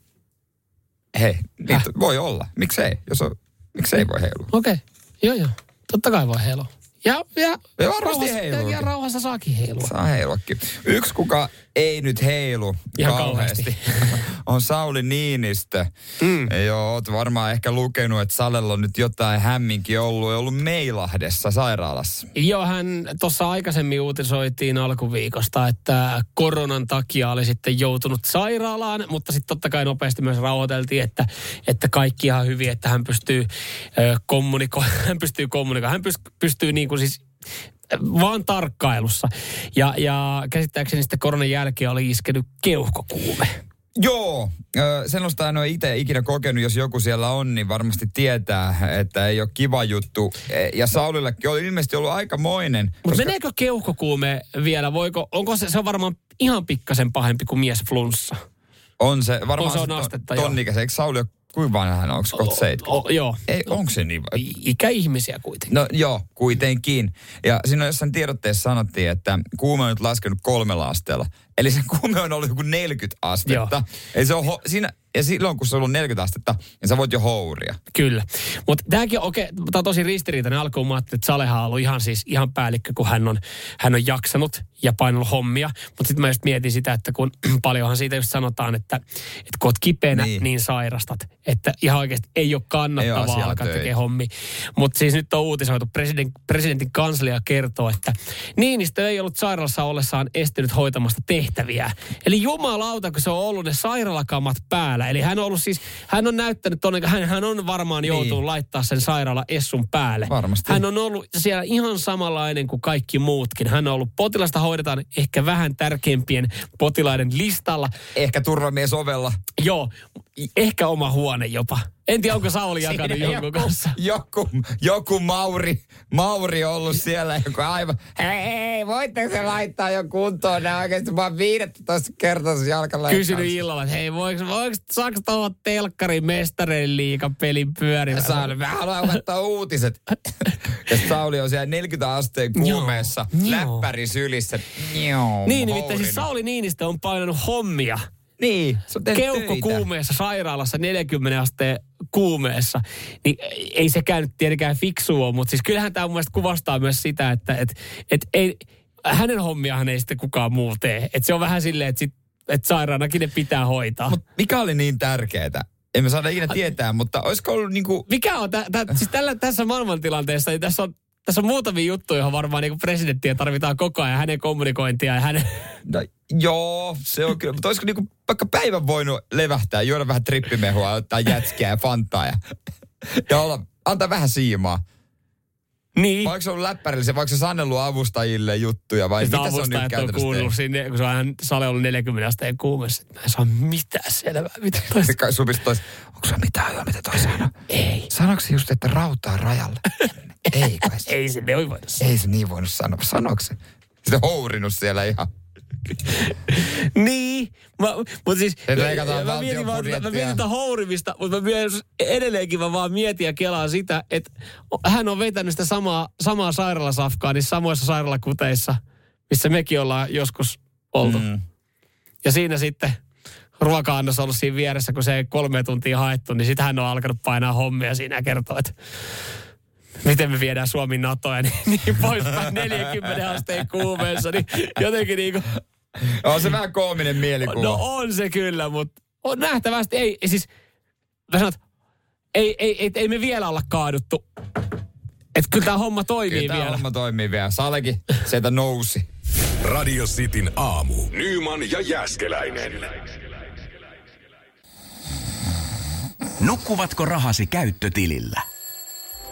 hei, niitä Häh? voi olla. Miksei, jos on, miksei voi heilua? Okei. Okay. Joo, joo. Totta kai voi heilua. Ja, ja, Ja varmasti rauhassa, heiluukin. ja rauhassa saakin heilua. Saa heiluakin. Yksi, kuka ei nyt heilu Ihan kauheasti, [laughs] on Sauli Niinistö. Mm. Joo, oot varmaan ehkä lukenut, että Salella on nyt jotain hämminkin ollut. Ja ollut Meilahdessa sairaalassa. Joo, hän tuossa aikaisemmin uutisoitiin alkuviikosta, että koronan takia oli sitten joutunut sairaalaan, mutta sitten totta kai nopeasti myös rauhoiteltiin, että, että kaikki ihan hyvin, että hän pystyy kommunikoimaan, [laughs] hän pystyy kommunikoimaan, hän pystyy, pystyy niin kuin siis ö, vaan tarkkailussa. Ja, ja käsittääkseni sitten koronan jälkeen oli iskenyt keuhkokuume. Joo, sellaista en ole itse ikinä kokenut. Jos joku siellä on, niin varmasti tietää, että ei ole kiva juttu. E, Ja Saulillekin oli ilmeisesti ollut aikamoinen. Mutta meneekö keuhkokuume vielä? Voiko, onko se, se on varmaan ihan pikkasen pahempi kuin mies flunssa? On se varmaan On se on astetta, tonnikäs. Eikö Sauli ole, kuinka vanha hän on? Onko se kohta 70? O, joo. Ei, onko se niin? Ikäihmisiä kuitenkin. No joo, kuitenkin. Ja siinä jossain tiedotteessa sanottiin, että kuume on nyt laskenut kolmella asteella. Eli se kuume on ollut joku 40 astetta. Joo. Eli se on ho- siinä, ja silloin kun se on ollut 40 astetta, niin sä voit jo houria. Kyllä. Mutta tämäkin on, okei, tämä on tosi ristiriitainen. Alkuun mä ajattelin, että Saleha on ollut ihan siis ihan päällikkö, kun hän on, hän on jaksanut ja painanut hommia. Mutta sitten mä just mietin sitä, että kun [clears throat] paljonhan siitä just sanotaan, että, että kun oot kipeänä, Niin. niin, sairastat. Että ihan oikeasti ei ole Ei ole kannattavaa alkaa tekemään hommi. Mutta siis nyt on uutisoitu, president, presidentin kanslia kertoo, että Niinistö ei ollut sairaalassa ollessaan estynyt hoitamasta tehtäviä. Eli jumalauta, kun se on ollut ne sairaalakamat päällä. Eli hän on ollut siis, hän on näyttänyt tonne, hän, hän on varmaan joutunut Niin. laittaa sen sairaala essun päälle. Varmasti. Hän on ollut siellä ihan samanlainen kuin kaikki muutkin. Hän on ollut, potilasta hoidetaan ehkä vähän tärkeimpien potilaiden listalla. Ehkä turvamies ovella. Joo, ehkä oma huone jopa. En tiedä, onko Sauli jakanut Siinä jonkun joku, kanssa. Joku, joku Mauri, Mauri ollut siellä, joku aivan, hei, hei, voitteko se laittaa jo kuntoon? Nämä oikeasti vaan 15 kertaa jalkalla. Kysynyt illalla, että hei, voiko, voiko saako tuohon telkkarin mestareiden liigan pelin pyörimään? Sauli, mä haluan laittaa uutiset. ja Sauli on siellä 40 asteen kuumeessa, läppäri sylissä. Niin, nimittäin siis. Sauli Niinistö on painanut hommia. Niin, Keuhko kuumeessa sairaalassa 40 asteen kuumeessa. Niin ei sekään nyt tietenkään fiksu ole, mutta siis kyllähän tämä mun mielestä kuvastaa myös sitä, että et, et ei, hänen hommiahan ei sitten kukaan muu tee. Et se on vähän silleen, että sit, et sairaanakin ne pitää hoitaa. Mut mikä oli niin tärkeää? Emme saada ikinä tietää, mutta olisiko ollut niinku... Mikä on, tä, tä, siis tällä, tässä maailmantilanteessa, niin tässä on, tässä on muutamia juttuja, johon varmaan niin presidenttiä tarvitaan koko ajan, hänen kommunikointia ja hänen... No, joo, se on kyllä. Mutta olisiko niinku vaikka päivän voinut levähtää, juoda vähän trippimehua, ottaa jätskiä ja fantaa ja, ja olla, antaa vähän siimaa. Niin. Vai onko se ollut läppärillisen, vai onko se sanellut avustajille juttuja vai Sitä mitä se on nyt on käytännössä sinne, kun se on Sale ollut 40 asteen kuumessa. että Mä en saa mitään selvää. Mitä toi tois, onko se mitään hyvää, mitä toi sanoo? Ei. Sanoiko se just, että rautaa rajalle? [laughs] Ei kai se. Ei se ne voi voida sanoa. Ei se niin voinut sanoa. Sanoiko se? Sitten hourinut siellä ihan. Niin. Mä, mutta siis, Se leikataan mä mietin, vaan, mä budjettia. mietin hourimista, mutta mä myös edelleenkin mä vaan mietin ja kelaan sitä, että hän on vetänyt sitä samaa, samaa sairaalasafkaa niissä samoissa sairaalakuteissa, missä mekin ollaan joskus oltu. Mm. Ja siinä sitten ruoka-annos ollut siinä vieressä, kun se ei kolme tuntia haettu, niin sitten hän on alkanut painaa hommia siinä ja kertoo, että miten me viedään Suomi NATOa [laughs] ja niin, niin poispäin 40 asteen kuumeessa. Niin jotenkin niin kuin, On se vähän koominen mielikuva. no on se kyllä, mutta on nähtävästi ei, siis, mä sanon, ei, ei, ei, ei me vielä olla kaaduttu. Että kyllä tämä homma toimii Kyllä tämä vielä. homma toimii vielä. Salekin sieltä nousi. Radio Cityn aamu. Nyman ja Jäskeläinen. Nukkuvatko rahasi käyttötilillä?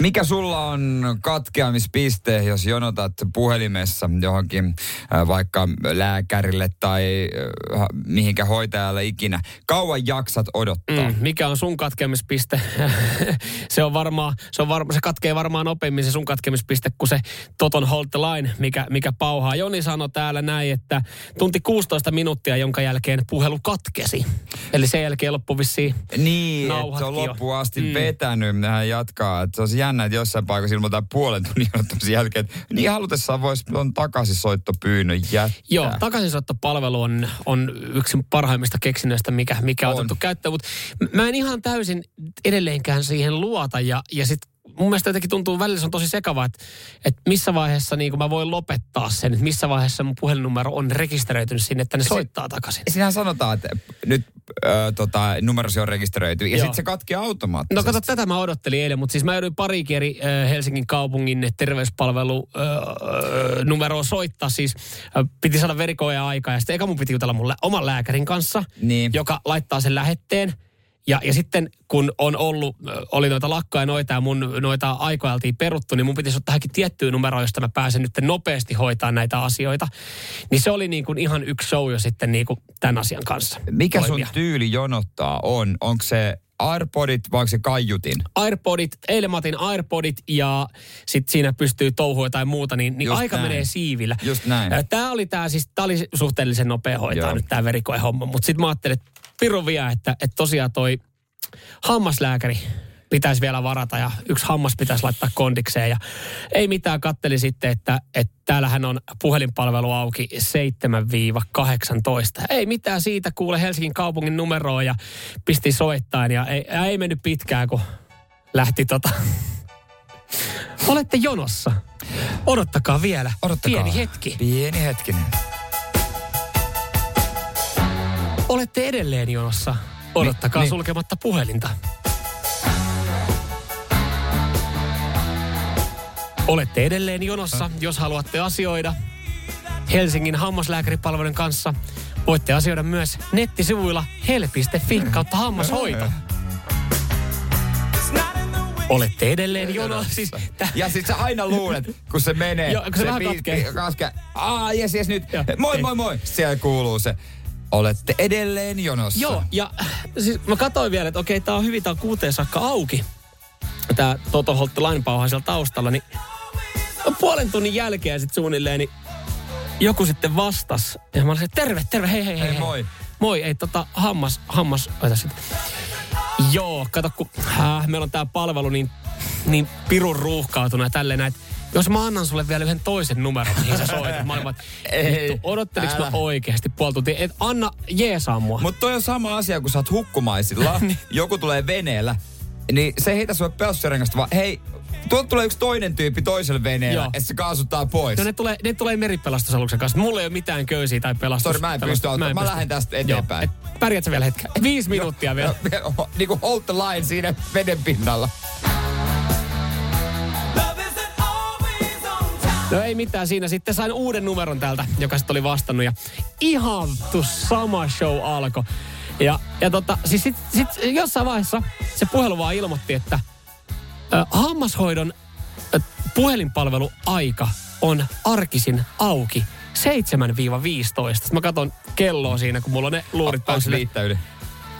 Mikä sulla on katkeamispiste, jos jonotat puhelimessa johonkin äh, vaikka lääkärille tai äh, mihinkä hoitajalle ikinä? Kauan jaksat odottaa? Mm, mikä on sun katkeamispiste? se on varmaan, se, on varma, se katkee varmaan nopeammin se sun katkeamispiste kuin se Toton Hold the Line, mikä, mikä pauhaa. Joni sanoi täällä näin, että tunti 16 minuuttia, jonka jälkeen puhelu katkesi. Eli sen jälkeen loppu vissiin Niin, että se on loppuun asti Mm. vetänyt. Hän jatkaa, että se olisi jännä, että jossain paikassa ilmoittaa puolen tunnin odottamisen jälkeen, että niin halutessaan voisi on takaisinsoittopyynnön jättää. Joo, takaisinsoittopalvelu on, on yksi parhaimmista keksinnöistä, mikä, mikä on On. otettu käyttöön. Mutta mä en ihan täysin edelleenkään siihen luota. Ja, ja sitten mun mielestä jotenkin tuntuu välillä se on tosi sekava, että, että missä vaiheessa niin mä voin lopettaa sen. Että missä vaiheessa mun puhelinnumero on rekisteröitynyt sinne, että ne soittaa takaisin. Siinähän sanotaan, että nyt ö, tota, numerosi on rekisteröity ja sitten se katkeaa automaattisesti. No kato, tätä mä odottelin eilen, mutta siis mä jouduin pari eri äh, Helsingin kaupungin terveyspalvelu äh, äh, numeroa soittaa. Siis äh, piti saada verikoja aikaa ja sitten eka mun piti jutella mun lä- oman lääkärin kanssa, Niin. joka laittaa sen lähetteen. Ja, ja sitten kun on ollut, oli noita lakkoja noita ja mun noita aikoja oltiin peruttu, niin mun pitäisi ottaa johonkin tiettyä numeroa, josta mä pääsen nyt nopeasti hoitaa näitä asioita. Niin se oli niin kuin ihan yksi show jo sitten niin kuin tämän asian kanssa. Mikä sun toimia. tyyli jonottaa on? Onko se Airpodit vai onko se kaiutin? Airpodit, eilen mä otin Airpodit ja sitten siinä pystyy touhumaan jotain muuta, niin, niin Just aika näin. menee siivillä. Just näin. Tämä oli tää siis, tää oli suhteellisen nopea hoitaa Joo. nyt tämä verikoehomma, mutta sitten mä ajattelin, että pirun että, että tosiaan toi hammaslääkäri pitäisi vielä varata ja yksi hammas pitäisi laittaa kondikseen. Ja ei mitään, katteli sitten, että, että täällähän on puhelinpalvelu auki 7-18. Ei mitään siitä, kuule Helsingin kaupungin numeroa ja pisti soittain ja ei, ja ei mennyt pitkään, kun lähti tota... Olette jonossa. Odottakaa vielä. Odottakaa. Pieni hetki. Pieni hetkinen. Olette edelleen jonossa. Odottakaa Niin, niin. sulkematta puhelinta. Olette edelleen jonossa, jos haluatte asioida Helsingin hammaslääkäripalvelun kanssa. Voitte asioida myös nettisivuilla hel.fi kautta hammashoito. Olette edelleen jonossa. Siis, tä- Ja sit sä aina luulet, kun se menee. Joo, kun se vähän katkee. Kaske, aa, jes, jes, nyt. Joo. Moi, Ei. moi, moi. Siellä kuuluu se. Olette edelleen jonossa. Joo, ja siis mä katsoin vielä, että okei, tää on hyvin, tää on kuuteen saakka auki. Tää Toto Holtti lainpauha siellä taustalla, niin puolen tunnin jälkeen sitten suunnilleen, niin joku sitten vastas. Ja mä olin, että terve, terve, hei, hei, hei. Hei, moi. Moi, ei tota, hammas, hammas, oita sitten. Joo, kato, kun äh, meillä on tää palvelu niin, niin pirun ruuhkautunut ja tälleen näin. Jos mä annan sulle vielä yhden toisen numeron, mihin sä soitat. Mä olin vittu, odotteliks mä oikeasti puoli tuntia? Et anna jeesaa mua. Mutta toi on sama asia, kun sä oot hukkumaisilla, [laughs] Niin. joku tulee veneellä, niin se ei heitä sulle pössörengasta, vaan hei, tuolta tulee yksi toinen tyyppi toiselle veneellä, että se kaasuttaa pois. No ne tulee, ne tulee meripelastusaluksen kanssa. Mulla ei ole mitään köysiä tai pelastus. Sori, mä en pysty auttamaan. Mä pysty. lähden tästä eteenpäin. Joo. Et pärjät sä vielä hetken? Viisi minuuttia vielä. [laughs] niin kuin hold the line siinä veden pinnalla. No ei mitään siinä. Sitten sain uuden numeron täältä, joka sitten oli vastannut. Ja ihan tu sama show alkoi. Ja, ja tota, siis sit, sit jossain vaiheessa se puhelu vaan ilmoitti, että ö, hammashoidon ö, puhelinpalveluaika on arkisin auki 7-15. Sitten mä katson kelloa siinä, kun mulla on ne luurit Onko päässä. viittä yli?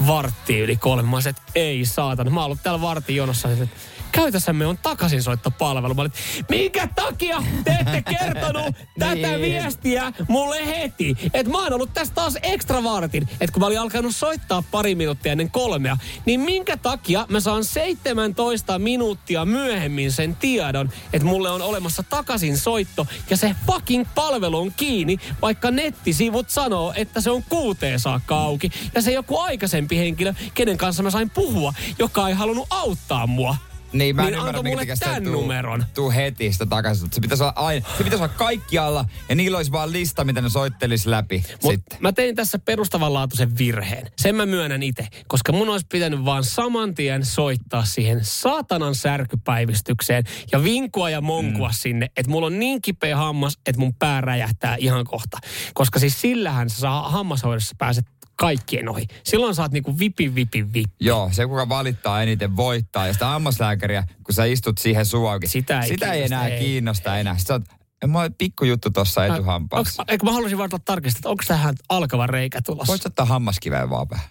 vartti yli kolme. Mä olisin, että ei saatana. Mä oon ollut täällä vartin jonossa. Että käytössämme on takaisinsoittopalvelu. Mä olin, minkä takia te ette [laughs] kertonut tätä Niin. viestiä mulle heti? Että mä oon ollut tässä taas ekstra vartin. Että kun mä olin alkanut soittaa pari minuuttia ennen kolmea, niin minkä takia mä saan 17 minuuttia myöhemmin sen tiedon, että mulle on olemassa takaisin soitto ja se fucking palvelu on kiinni, vaikka nettisivut sanoo, että se on kuuteen saakka auki. Ja se joku aikaisempi henkilö, kenen kanssa mä sain puhua, joka ei halunnut auttaa mua. Niin, mä en Niin ymmärrä, antoi mulle tän tuu, numeron. tuu heti sitä takaisin. Se pitäisi olla aina, se pitäisi olla kaikkialla ja niillä olisi vaan lista, mitä ne soittelisi läpi Mut sitten. mä tein tässä perustavanlaatuisen virheen. Sen mä myönnän itse, koska mun olisi pitänyt vaan saman tien soittaa siihen saatanan särkypäivystykseen ja vinkua ja monkua mm. sinne, että mulla on niin kipeä hammas, että mun pää räjähtää ihan kohta. Koska siis sillähän sä saa hammashoidossa pääset kaikkien ohi. Silloin saat niinku vipi, vipi, vipi. Joo, se kuka valittaa eniten voittaa. Ja sitä hammaslääkäriä, kun sä istut siihen suaukin. Sitä ei sitä ei enää ei. kiinnosta enää. Sitten sä oot, Mä oon pikku juttu tuossa etuhampaassa. Eikö mä haluaisin vaan tarkistaa, että onko tähän alkava reikä tulossa? Voit ottaa hammaskiveen vaan vähän.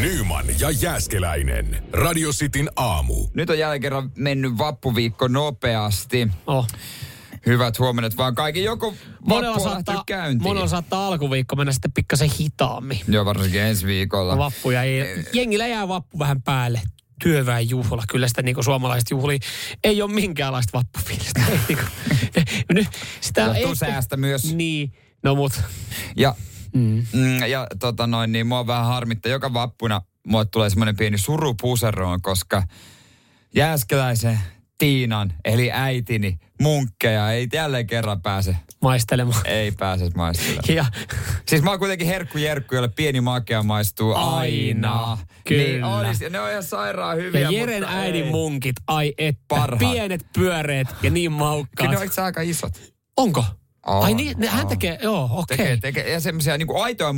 Nyman ja Jääskeläinen. Radio Cityn aamu. Nyt on jälleen kerran mennyt vappuviikko nopeasti. Oh. Hyvät huomenet vaan kaikki. Joku Monella saattaa, käyntiin. monella saattaa alkuviikko mennä sitten pikkasen hitaammin. Joo, varsinkin ensi viikolla. Vappuja ei, jengillä jää vappu vähän päälle. Työväenjuhla, kyllä sitä niin suomalaiset juhli ei ole minkäänlaista vappufiilistä. Ei niinku- [laughs] Nyt sitä Johtuu ei- säästä myös. Niin, no mut Ja, mm. Mm, ja tota noin, niin mua vähän harmittaa. Joka vappuna mulle tulee semmoinen pieni suru puseroon, koska Jääskeläisen Tiinan, eli äitini, munkkeja ei jälleen kerran pääse, maistelemaan. ei pääse maistelemaan. Ja Siis mä oon kuitenkin herkku jerkku, jolle pieni makea maistuu aina. Aina, Niin kyllä. olisi, ne on ihan sairaan hyviä, Ja Jeren mutta äidin ei. munkit, ai että, Parhaat. pienet, pyöreät ja niin Kyllä maukkaat. ne on aika isot. Onko? On, ai niin, ne, hän on. tekee, joo, okei. Tekee, tekee, ja semmoisia niinku aitoja,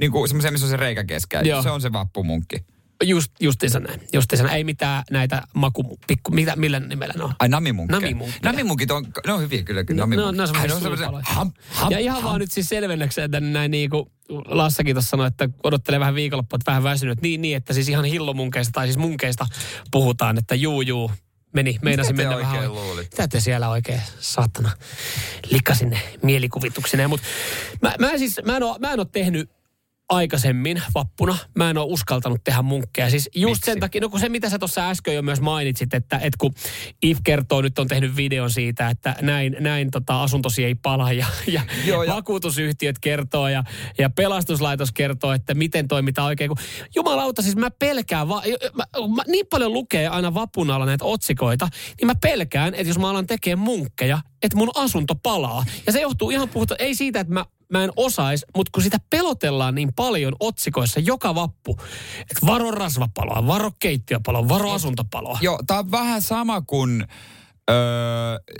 niinku semmoisia, missä on se reikä keskellä. Joo. Se on se vappumunkki. Just, justiinsa näin. Justiinsa näin. Ei mitään näitä maku, pikku, mitä, millä nimellä ne on? Ai namimunkkeja. Namimunkkeja. Namimunkit on, ne on hyviä kyllä. kyllä No, namimunkit. ne on semmoisia ham, ham, ja ihan ham. vaan nyt siis selvennäkseen, että näin niin kuin Lassakin tuossa sanoi, että odottelee vähän viikonloppua, että vähän väsynyt. Niin, niin, että siis ihan hillomunkeista tai siis munkeista puhutaan, että juu, juu, meni, meinasin mennä vähän. oikein luulitte? Mitä te siellä oikein, saatana, likasin mielikuvituksineen. Mutta mä, mä, siis, mä en ole tehnyt aikaisemmin vappuna. Mä en ole uskaltanut tehdä munkkeja. Siis just Miksi? sen takia, no kun se mitä sä tuossa äsken jo myös mainitsit, että, että kun If kertoo, nyt on tehnyt videon siitä, että näin, näin tota, asuntosi ei pala ja, ja, Joo, ja- vakuutusyhtiöt kertoo ja, ja pelastuslaitos kertoo, että miten toimitaan oikein. Kun, jumalauta, siis mä pelkään, va, mä, mä, niin paljon lukee aina vapun alla näitä otsikoita, niin mä pelkään, että jos mä alan tekemään munkkeja, että mun asunto palaa. Ja se johtuu ihan puhuta, ei siitä, että mä, mä en osais, mutta kun sitä pelotellaan niin paljon otsikoissa joka vappu, että varo rasvapaloa, varo keittiöpaloa, varo asuntopaloa. Joo, tää on vähän sama kuin öö,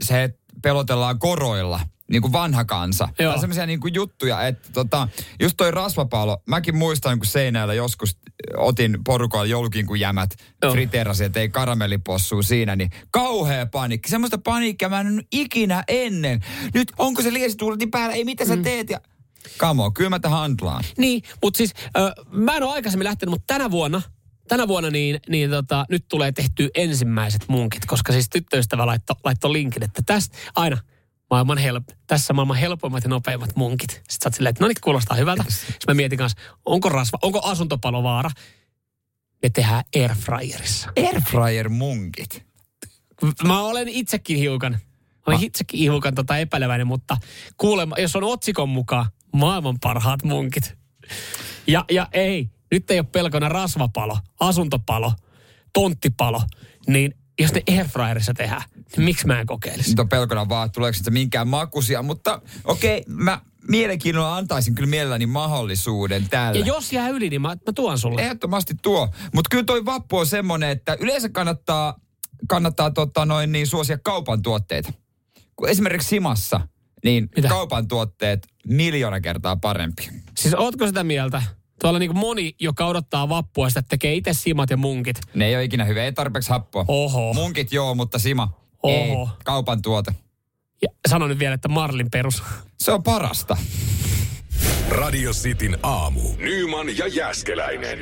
se, että pelotellaan koroilla. Niin kuin vanha kansa. Joo. On semmoisia niin kuin juttuja, että tota, just toi rasvapalo, mäkin muistan, kun seinällä joskus otin porukalla joulukinkun jämät, Joo. friteerasin, että ei karamellipossua siinä, niin kauhea paniikki. Semmoista paniikkia mä en ole ikinä ennen. Nyt onko se liesituuletin niin päällä, ei mitä sä teet ja... Kamo, kyllä mä tähän handlaan. Niin, mutta siis ö, mä en ole aikaisemmin lähtenyt, mutta tänä vuonna, tänä vuonna niin, niin tota, nyt tulee tehty ensimmäiset munkit, koska siis tyttöystävä laittoi laitto linkin, että tästä aina maailman help, tässä maailman helpoimmat ja nopeimmat munkit. Sitten sä oot silleen, että no niin, kuulostaa hyvältä. Sitten mä mietin kanssa, onko rasva, onko asuntopalovaara? Ne tehdään airfryerissa. Airfryer munkit. Mä olen itsekin hiukan, olen itsekin hiukan tota epäileväinen, mutta kuulemma, jos on otsikon mukaan maailman parhaat munkit. Ja, ja ei, nyt ei ole pelkona rasvapalo, asuntopalo, tonttipalo, niin jos ne airfryerissa tehdään, niin miksi mä en kokeilisi? Nyt on pelkona vaan, että tuleeko sitä minkään makuisia, mutta okei, mä mielenkiinnolla antaisin kyllä mielelläni mahdollisuuden tälle. Ja jos jää yli, niin mä, mä tuon sulle. Ehdottomasti tuo. Mutta kyllä toi vappu on semmoinen, että yleensä kannattaa, kannattaa tota noin niin suosia kaupan tuotteita. Kun esimerkiksi Simassa, niin Mitä? kaupan tuotteet miljoona kertaa parempi. Siis ootko sitä mieltä? Tuolla niin moni, joka odottaa vappua, sitä tekee itse simat ja munkit. Ne ei ole ikinä hyviä, ei tarpeeksi happoa. Oho. Munkit joo, mutta Sima Oho. ei. Kaupan tuote. Ja sano nyt vielä, että Marlin perus. Se on parasta. Radio Cityn aamu. Nyman ja Jääskeläinen.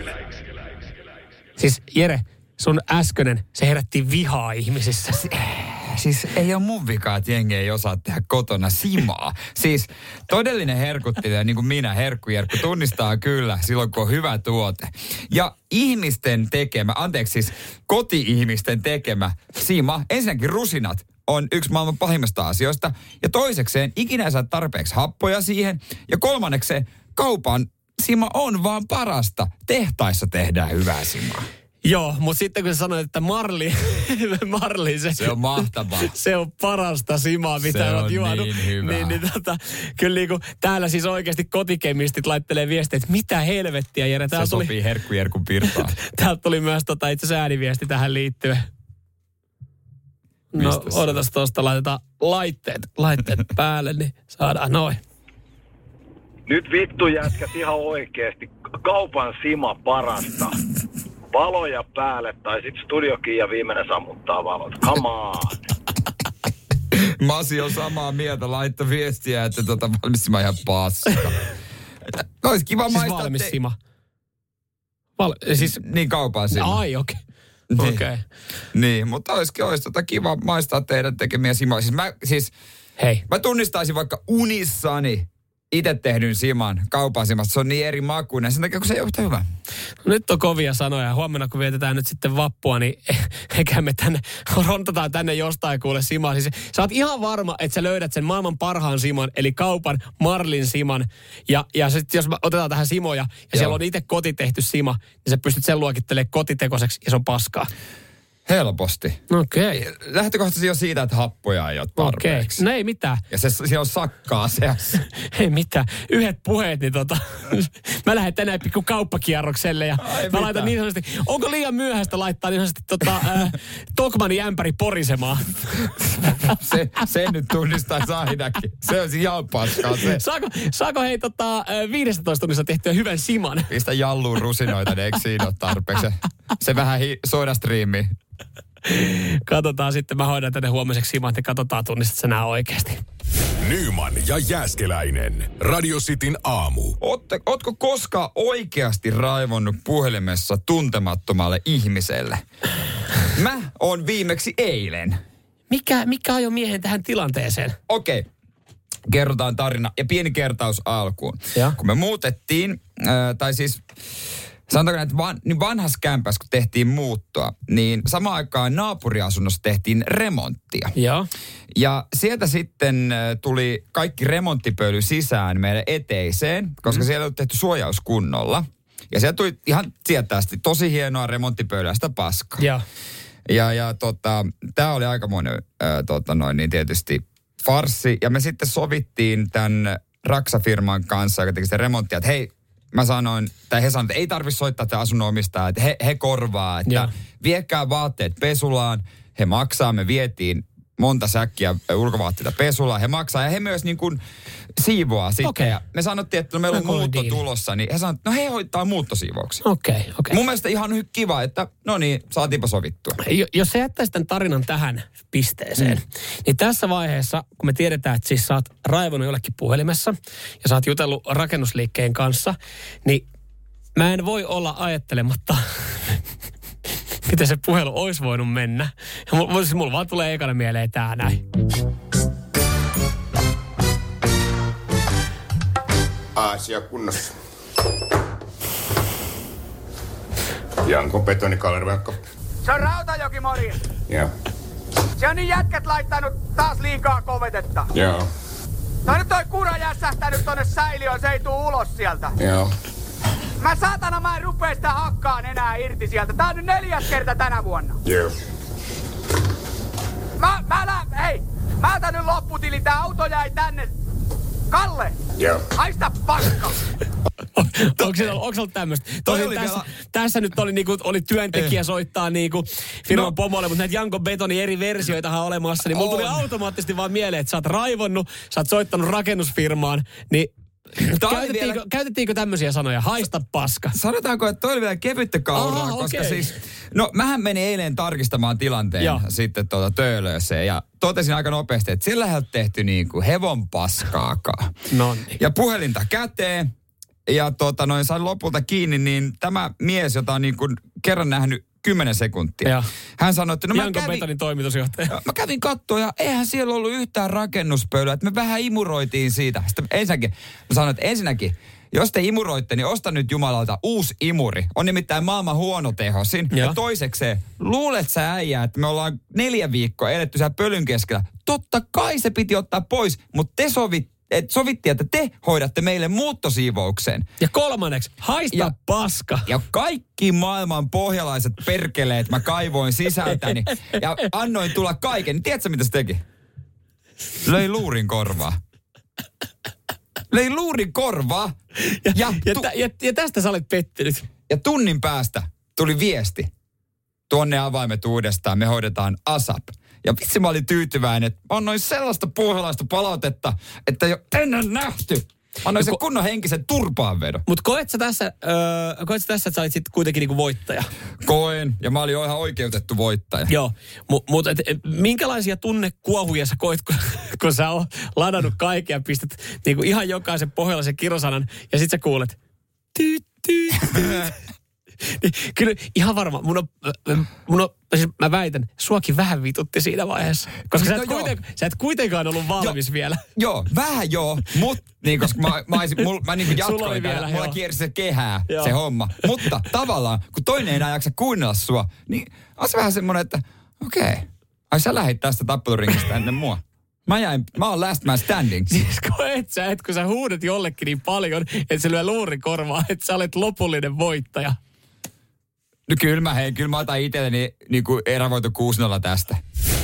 Siis Jere, sun äskönen, se herätti vihaa ihmisissä. [laughs] Siis ei ole mun vika, että jengi ei osaa tehdä kotona simaa. Siis todellinen herkuttelija, niin kuin minä, herkkujerkku, tunnistaa kyllä silloin, kun on hyvä tuote. Ja ihmisten tekemä, anteeksi siis koti-ihmisten tekemä sima, ensinnäkin rusinat, on yksi maailman pahimmista asioista. Ja toisekseen, ikinä saa tarpeeksi happoja siihen. Ja kolmannekseen, kaupan sima on vaan parasta. Tehtaissa tehdään hyvää simaa. Joo, mutta sitten kun sä sanoit, että Marli, [laughs] Marli se, Se on mahtavaa. se on parasta simaa, mitä Se olet on juonut. niin hyvää. Niin, niin tota, kyllä niinku, täällä siis oikeasti kotikemistit laittelee viestiä, että mitä helvettiä Jere. Se tuli, sopii herkkujerkun pirtaan. [laughs] täältä tuli myös tota, itse asiassa ääniviesti tähän liittyen. No Mistä odotas tuosta, laitetaan laitteet, laitteet [laughs] päälle, niin saadaan noin. Nyt vittu jätkät ihan oikeesti. Kaupan sima parasta. Valoja päälle tai sit studiokin ja viimeinen sammuttaa valot. Come on. [laughs] Masi on samaa mieltä, laitto viestiä, että tota, valmis sima ihan paska. [laughs] Olisi kiva Siis maistaa valmis te-. Val, siis, Niin kaupan sima. ai okei. Niin. Okay. Okei. Okay. Niin, mutta olisikin olisi tota kiva maistaa teidän tekemiä simoja. Siis mä, siis, Hei, mä tunnistaisin vaikka unissani itse tehdyn siman, kaupan simasta. Se on niin eri makuinen, sen takia kun se ei ole yhtä hyvä. nyt on kovia sanoja. Huomenna kun vietetään nyt sitten vappua, niin [laughs] eikä me tänne, rontataan tänne jostain kuule simaa. Siis sä oot ihan varma, että sä löydät sen maailman parhaan siman, eli kaupan Marlin siman. Ja, ja sit, jos otetaan tähän simoja, ja Joo. siellä on itse kotitehty sima, niin sä pystyt sen luokittelemaan kotitekoiseksi, ja se on paskaa. Helposti. Okei. Okay. Lähtökohtaisesti jo siitä, että happoja ei ole tarpeeksi. No ei mitään. Ja se, siellä on sakkaa seassa. [laughs] Ei mitään. Yhdet puheet, niin tota, [laughs] mä lähden tänään pikku kauppakierrokselle ja Ai mä mitä? laitan niin sanotusti, onko liian myöhäistä laittaa niin sanotusti tota, [laughs] äh, Tokmanin ämpäri porisemaan. se, se nyt tunnistaisi ainakin. Se olisi ihan paskaa se. Saako, saako hei tota, äh, 15 tunnissa tehtyä hyvän siman? Pistä jalluun rusinoita, niin eikö siinä ole tarpeeksi? Se, se vähän hi- sodastriimi. Katsotaan sitten, mä hoidan tänne huomiseksi siman, että katsotaan tunnistat sä nää oikeasti. Nyman ja Jääskeläinen. Radio Cityn aamu. Ootte, ootko koskaan oikeasti raivonnut puhelimessa tuntemattomalle ihmiselle? Mä oon viimeksi eilen. Mikä, mikä ajoi miehen tähän tilanteeseen? Okei, kerrotaan tarina ja pieni kertaus alkuun. Ja. Kun me muutettiin, äh, tai siis sanotaanko näin, että van, niin vanhassa kämpässä kun tehtiin muuttoa, niin samaan aikaan naapuriasunnossa tehtiin remonttia. Joo. Ja sieltä sitten äh, tuli kaikki remonttipöly sisään meidän eteiseen, koska mm. siellä ollut tehty suojaus kunnolla. Ja sieltä tuli ihan tietäästi tosi hienoa remonttipölyä sitä paskaa. Joo. Ja, ja tota, tämä oli aikamoinen ää, tota noin, niin tietysti farsi. Ja me sitten sovittiin tämän Raksa-firman kanssa, joka teki sitä remonttia, että hei, mä sanoin, tai he sanoivat, että ei tarvitse soittaa tämä asunnon omistajaa, että he, he korvaa, että Joo. viekää vaatteet pesulaan, he maksaa, me vietiin monta säkkiä ulkovaatteita pesulaan, he maksaa ja he myös niin kuin siivoaa sitten. Okei. Ja me sanottiin, että no meillä on Aika muutto diili. tulossa, niin he sanoivat, että no he hoitaa muuttosiivouksen. Okei, okay, okei. Okay. Mun mielestä ihan kiva, että no niin, saatiinpa sovittua. Jo- jos sä jättäisit tämän tarinan tähän pisteeseen, mm. niin tässä vaiheessa, kun me tiedetään, että siis sä oot raivonut jollekin puhelimessa ja sä oot jutellut rakennusliikkeen kanssa, niin mä en voi olla ajattelematta, [laughs] miten se puhelu olisi voinut mennä. Ja mulla, siis mulla vaan tulee ekana mieleen tää näin. Asia kunnossa. Janko Betonikaleriverkko. Se on Rautajoki, morjes. Joo. Se on niin jätkät laittanut taas liikaa kovetetta. Joo. Tai nyt toi kura jässähtänyt tonne säiliöön, se ei tuu ulos sieltä. Joo. Mä saatana mä en rupee sitä hakkaan enää irti sieltä. Tää on nyt neljäs kerta tänä vuonna. Joo. Mä, mä lä... Hei! Mä otan nyt lopputili, tää auto jäi tänne. Kalle! Joo. Haista paska! [laughs] Onko se, onko se ollut tämmöistä? Tosin tässä, vielä- tässä nyt oli, niinku, oli työntekijä soittaa niinku firman No. pomolle, mutta näitä Janko Betoni eri versioita on olemassa, niin mulla tuli automaattisesti vaan mieleen, että sä oot raivonnut, sä oot soittanut rakennusfirmaan, niin käytettiinkö, vielä- käytettiinkö tämmöisiä sanoja? Haista paska. Sanotaanko, että toi oli vielä kevyttä kauraa, Aa, koska okei. siis... No, mähän menin eilen tarkistamaan tilanteen Joo. sitten tuota töölööseen ja totesin aika nopeasti, että sillä ei ole tehty niin kuin hevon paskaakaan. Nonni. Ja puhelinta käteen ja tota, noin sain lopulta kiinni, niin tämä mies, jota on niin kuin kerran nähnyt 10 sekuntia. Joo. Hän sanoi, että no mä Janko kävin, Betonin toimitusjohtaja. Mä kävin kattoon ja eihän siellä ollut yhtään rakennuspölyä, että me vähän imuroitiin siitä. Sitten ensinnäkin, mä sanoin, että ensinnäkin, jos te imuroitte, niin osta nyt Jumalalta uusi imuri. On nimittäin maailman huono tehosin. Joo. Ja toisekseen, luulet sä äijää, että me ollaan neljä viikkoa eletty siellä pölyn keskellä. Totta kai se piti ottaa pois, mutta te sovit, et sovittiin, että te hoidatte meille muuttosiivouksen. Ja kolmanneksi, haista Ja- paska. Ja kaikki maailman pohjalaiset perkeleet mä kaivoin sisältäni ja annoin tulla kaiken. Tiedätkö mitä se teki? Löi luurin korvaa. Löi luurin korvaa. Ja, Ja, ja, tu- tä, ja, ja tästä sä olet pettynyt. ja tunnin päästä tuli viesti. Tuonne avaimet uudestaan, me hoidetaan ASAP. Ja vitsi mä olin tyytyväinen, että mä annoin sellaista pohjalaista palautetta, että jo ennen nähty. Annoin Ja sen ko- kunnon henkisen turpaanvedon. Mutta koet sä tässä, öö, koet sä tässä, että sä olit sit kuitenkin niinku voittaja? Koen, ja mä olin jo ihan oikeutettu voittaja. Joo, mutta mut, et, et, minkälaisia tunnekuohuja sä koit, kun, kun sä oot ladannut kaiken ja pistät niinku ihan jokaisen pohjalla sen kirosanan ja sit sä kuulet tyyt, tyyt, tyyt. [laughs] Kyllä ihan varma, mun on, mun on, siis mä väitän, suakin vähän vitutti siinä vaiheessa. Koska sä No et, joo. kuiten, sä et kuitenkaan ollut valmis Joo. vielä. Joo, vähän joo, mutta niin, koska mä, mä, olisin, mul, mä niin jatkoin vielä, mulla kiersi se kehää, Joo. se homma. Mutta tavallaan, kun toinen ei enää jaksa kuunnella sua, niin on se vähän semmoinen, että okei, okay, ai sä lähit tästä tappeluringistä ennen mua. Mä jäin, mä oon last man standing. [laughs] Siis koet sä, että kun sä huudat jollekin niin paljon, että se lyö luuri korvaa, että sä olet lopullinen voittaja. No kyllä mä, hei, kyllä mä otan itselleni niin kuin erävoitu 6 tästä.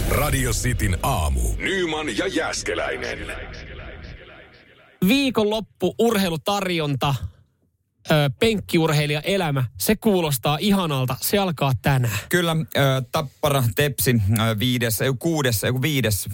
Radio Cityn aamu. Nyman ja Jäskeläinen. viikonloppu urheilutarjonta, ö, penkkiurheilija elämä, se kuulostaa ihanalta. Se alkaa tänään. Kyllä, äh, Tappara, Tepsi, äh, viides, ei kuudes, ei viides.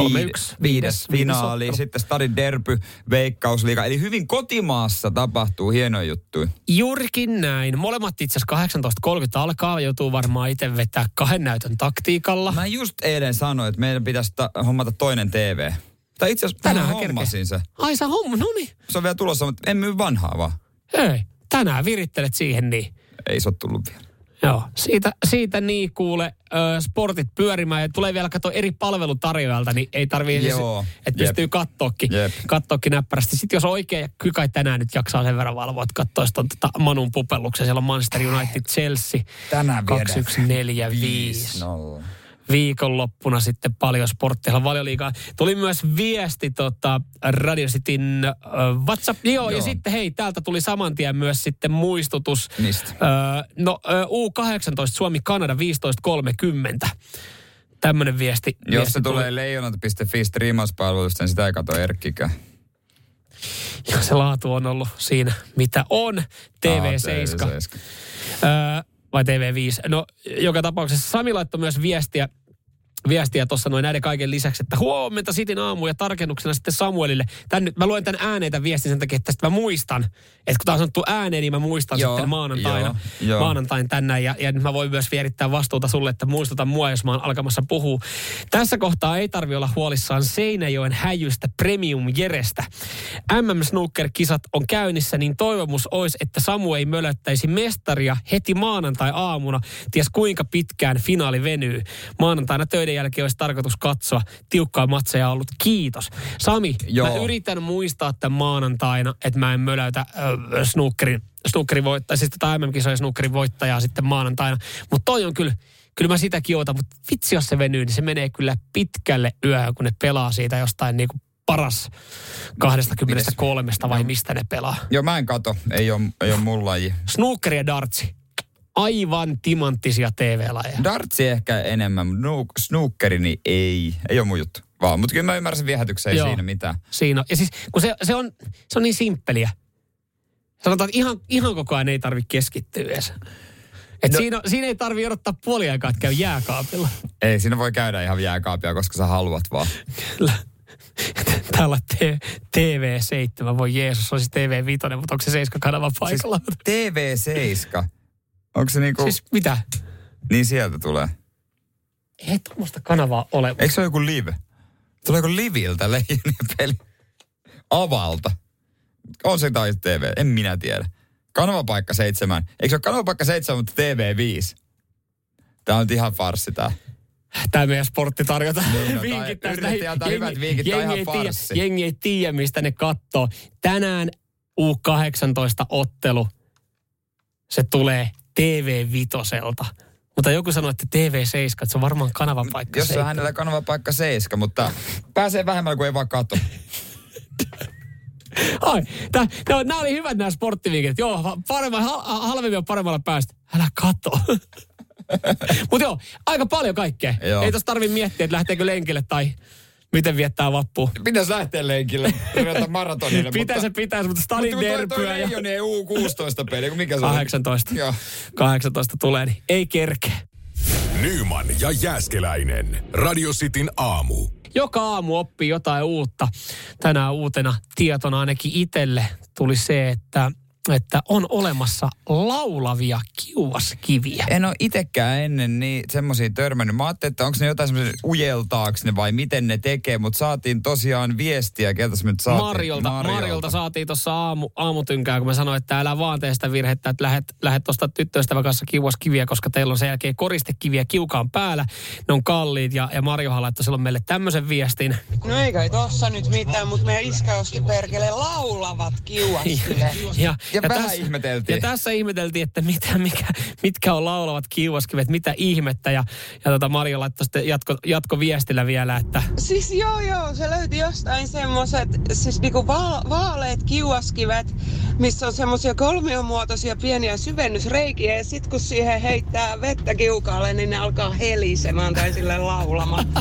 3-1. Viides, viides finaali, sitten Stadin derby, Veikkausliiga. Eli hyvin kotimaassa tapahtuu hienoja juttuja. Juurikin näin. Molemmat itse asiassa 18.30 alkaa. Joutuu varmaan itse vetää kahden näytön taktiikalla. Mä just eilen sanoin, että meidän pitäisi ta- hommata toinen TV. Tai itse asiassa tänään Tänään hommasin se. Ai sä homma, no niin. Se on vielä tulossa, mutta en myy vanhaa vaan. Hei, tänään virittelet siihen niin. Ei se ole tullut vielä. Joo, siitä, siitä niin kuule ö, sportit pyörimään ja tulee vielä katsoa eri palvelutarjoajalta, niin ei tarvii, siis, että pystyy kattoakin, kattoakin näppärästi. Sitten jos oikein, kyllä kai tänään nyt jaksaa sen verran valvoa, että katsoisi tuon tota Manun pupelluksen, siellä on Manchester United Chelsea Tänään viedään. 2145. 5-0. Viikonloppuna sitten paljon sporttia, valioliigaa. Tuli myös viesti tota, Radio Cityn äh, WhatsApp. Joo, Joo, ja Joo. sitten hei, täältä tuli saman tien myös sitten muistutus. Mistä? Öö, no ö, U18 Suomi-Kanada 15.30. Tämmöinen viesti. Jos viesti se tulee leijonat.fi striimauspalvelusta, niin sitä ei katso Erkkikään. Ja se laatu on ollut siinä, mitä on. TV7. Ah, Öö, vai TV5. No, joka tapauksessa Sami laittoi myös viestiä viestiä tuossa noin näiden kaiken lisäksi, että huomenta Sitin aamu ja tarkennuksena sitten Samuelille. Tän, nyt- mä luen tämän ääneen tämän viestin sen takia, että tästä mä muistan, että kun tämä on sanottu ääneen, niin mä muistan Joo, sitten maanantaina, joo, maanantain tänään ja, ja nyt mä voin myös vierittää vastuuta sulle, että muistuta mua, jos mä oon alkamassa puhua. Tässä kohtaa ei tarvi olla huolissaan Seinäjoen häjystä Premium Jerestä. MM Snooker-kisat on käynnissä, niin toivomus olisi, että Samu ei mölöttäisi mestaria heti maanantai-aamuna. Ties kuinka pitkään finaali venyy. Maanantaina töiden jälkeen olisi tarkoitus katsoa. Tiukkaa matseja ollut. Kiitos. Sami, Joo. mä yritän muistaa tämän maanantaina, että mä en mölötä äh, snookerin, snookerin voittaja, siis tätä MM-kisojen snookerin voittajaa sitten maanantaina. Mutta toi on kyllä, kyllä mä sitäkin ootan, mutta vitsi jos se venyy, niin se menee kyllä pitkälle yöhön, kun ne pelaa siitä jostain niinku paras 23 vai mistä ne pelaa. Joo, mä en kato. Ei ole, ei ole mun laji. Snooker ja dartsi. Aivan timanttisia TV-lajeja. Dartsi ehkä enemmän, mutta nu- snookeri niin ei. Ei ole mun juttu. Vaan, mutta kyllä mä ymmärrän viehätyksen, ei Joo. siinä mitään. Siinä on. Ja siis kun se, se, on, se on niin simppeliä. Sanotaan, että ihan, ihan koko ajan ei tarvitse keskittyä edes. Et no. siinä, siinä ei tarvi odottaa puoli aikaa, että käy jääkaapilla. Ei, siinä voi käydä ihan jääkaapia, koska sä haluat vaan. Kyllä. Täällä te- TV7, voi Jeesus, olisi TV5, mutta onko se 7 kanava paikalla? Siis, TV7. Onko se niinku... siis mitä? Niin sieltä tulee. Ei tuommoista kanavaa ole. Eikö se ole joku live? Tuleeko liviltä leijonien peli? Avalta. On se tai TV, en minä tiedä. Kanavapaikka 7. Eikö se ole kanavapaikka 7, mutta TV5? Tää on nyt ihan farssi tää. Tämä meidän sportti tarjota Niin, no, vinkit tästä. antaa hyvät vinkit, jengi, ihan ei tiedä, farssi. jengi ei tiedä, mistä ne katsoo. Tänään U18-ottelu, se tulee TV5. Mutta joku sanoi, että TV7, että se on varmaan kanavan paikka. Jos se on hänellä kanavapaikka 7, mutta pääsee vähemmällä kuin ei vaan katso. [laughs] Ai, tää, tää, nämä oli hyvät nämä sporttivinkit. Joo, paremmin, hal, halvemmin on paremmalla päästä. Älä kato. [laughs] Mutta joo, aika paljon kaikkea. Joo. Ei tossa tarvi miettiä, että lähteekö lenkille tai miten viettää vappua. Pitäisi lähteä lenkille, ruveta maratonille. [laughs] Pitäisi, pitäisi, mutta stadin mutta toi, toi derbyä ja Leijonien U16 peli, kun mikä se on? 18. Joo. 18 tulee, niin ei kerkeä. Nyman ja Jääskeläinen. Radio Cityn aamu. joka aamu oppii jotain uutta. Tänään uutena tietona ainakin itselle tuli se, että että on olemassa laulavia kiuaskiviä. En ole itekään ennen niin semmoisia törmännyt. Mä ajattelin, että onko ne jotain semmoisia ujeltaaks ne vai miten ne tekee, mutta saatiin tosiaan viestiä, keltä se nyt saatiin. Marjolta, Marjolta. Marjolta saatiin tuossa aamu, aamutynkään, kun mä sanoin, että älä vaan tee sitä virhettä, että lähet, lähet tuosta tyttöystävän kanssa kiuaskiviä, koska teillä on sen jälkeen koristekiviä kiukaan päällä. Ne on kalliit ja, ja Marjohan laittoi silloin meille tämmöisen viestin. No ei kai tossa nyt mitään, mutta meidän iskä osti perkele laulavat kiuaskivet. ja, Ja, vähän tässä- ihmeteltiin. Ja tässä ihmeteltiin, että mitä, mikä, mitkä on laulavat kiuaskivet, mitä ihmettä. Ja, ja tota Marjo laittoi sitten jatko, jatkoviestillä vielä, että Siis joo joo, se löyti jostain semmoset, siis niinku va- vaaleet kiuaskivet, missä on semmosia kolmiomuotoisia pieniä syvennysreikiä ja sit kun siihen heittää vettä kiukaalle, niin ne alkaa helisemään tai sille laulamaan. [laughs]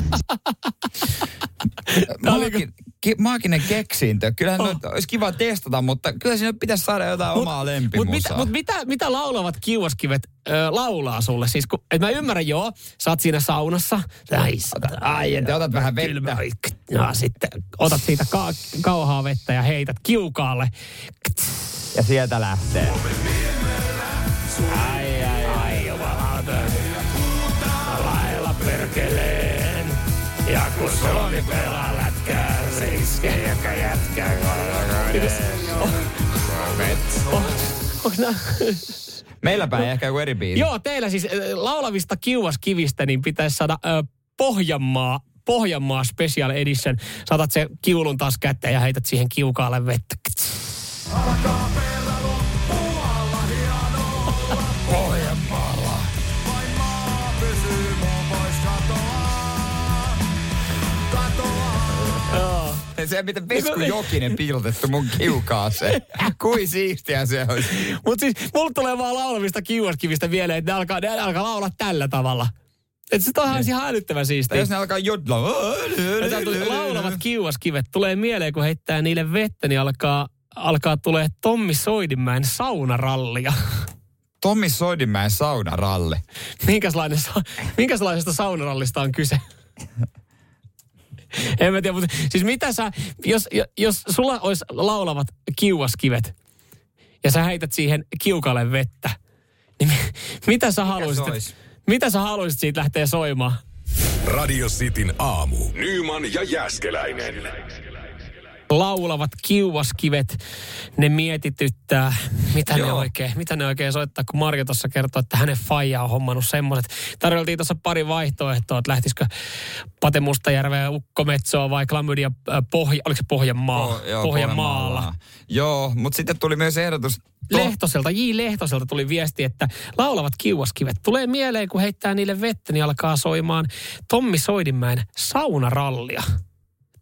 Maakin, ki, maaginen keksintö. Kyllähän oh. olisi kiva testata, mutta kyllä siinä pitäisi saada jotain omaa Mutta lempimusaa. mitä, mut mitä, mitä laulavat kiuaskivet ö, laulaa sulle? Siis kun, et mä ymmärrän, joo, sä oot siinä saunassa. Ai, Ai, että otat vähän vettä. Kylmä, ja sitten otat siitä ka- kauhaa vettä ja heität kiukaalle. Ja sieltä lähtee. Ai, ai, ai, jumalauta. Lailla perkeleen. Ja kun Suomi pelaa lätkää, se iskee joka jätkää. Onko? Meillä ei ehkä joku eri biisi. Joo, teillä siis äh, laulavista kiuaskivistä niin pitäisi saada ö, Pohjanmaa, Pohjanmaa Special Edition. Saatat se kiulun taas käteen ja heität siihen kiukaalle vettä. [laughs] Se, miten Vesku Jokinen piilotettu mun kiukaaseen. [laughs] Kui siistiä se olisi. Mutta siis mulla tulee vaan laulavista kiuaskivistä vielä, että ne alkaa, ne alkaa laulaa tällä tavalla. Että se on ihan älyttömän Tai siistiä. jos ne alkaa tuli- laulavat kiuaskivet tulee mieleen, kun heittää niille vettä, niin alkaa, alkaa tulee Tommi Soidinmäen saunarallia. [laughs] Tommi Soidinmäen saunaralli. Minkäslainen, minkälaisesta saunarallista on kyse? En mä tiedä, mutta siis mitä sä, jos, jos sulla olisi laulavat kiuaskivet ja sä heität siihen kiukalle vettä, niin mi- mitä sä haluaisit, et- mitä sä haluaisit siitä lähteä soimaan? Radio Cityn aamu. Nyman ja Jäskeläinen. Laulavat kiuaskivet, ne mietityttää, mitä ne, oikein, mitä ne oikein soittaa, kun Marjo tuossa kertoi, että hänen faija on hommannut semmoiset. Tarjoltiin tuossa pari vaihtoehtoa, että lähtisikö Pate Mustajärveä, Ukko Metsoa vai Klamydia äh, Pohja, oliko se Pohjanmaa? Oh, joo, Pohjanmaalla. Joo, mutta sitten tuli myös ehdotus. Lehtoselta, J. Lehtoselta tuli viesti, että laulavat kiuaskivet tulee mieleen, kun heittää niille vettä, niin alkaa soimaan Tommi Soidinmäen saunarallia.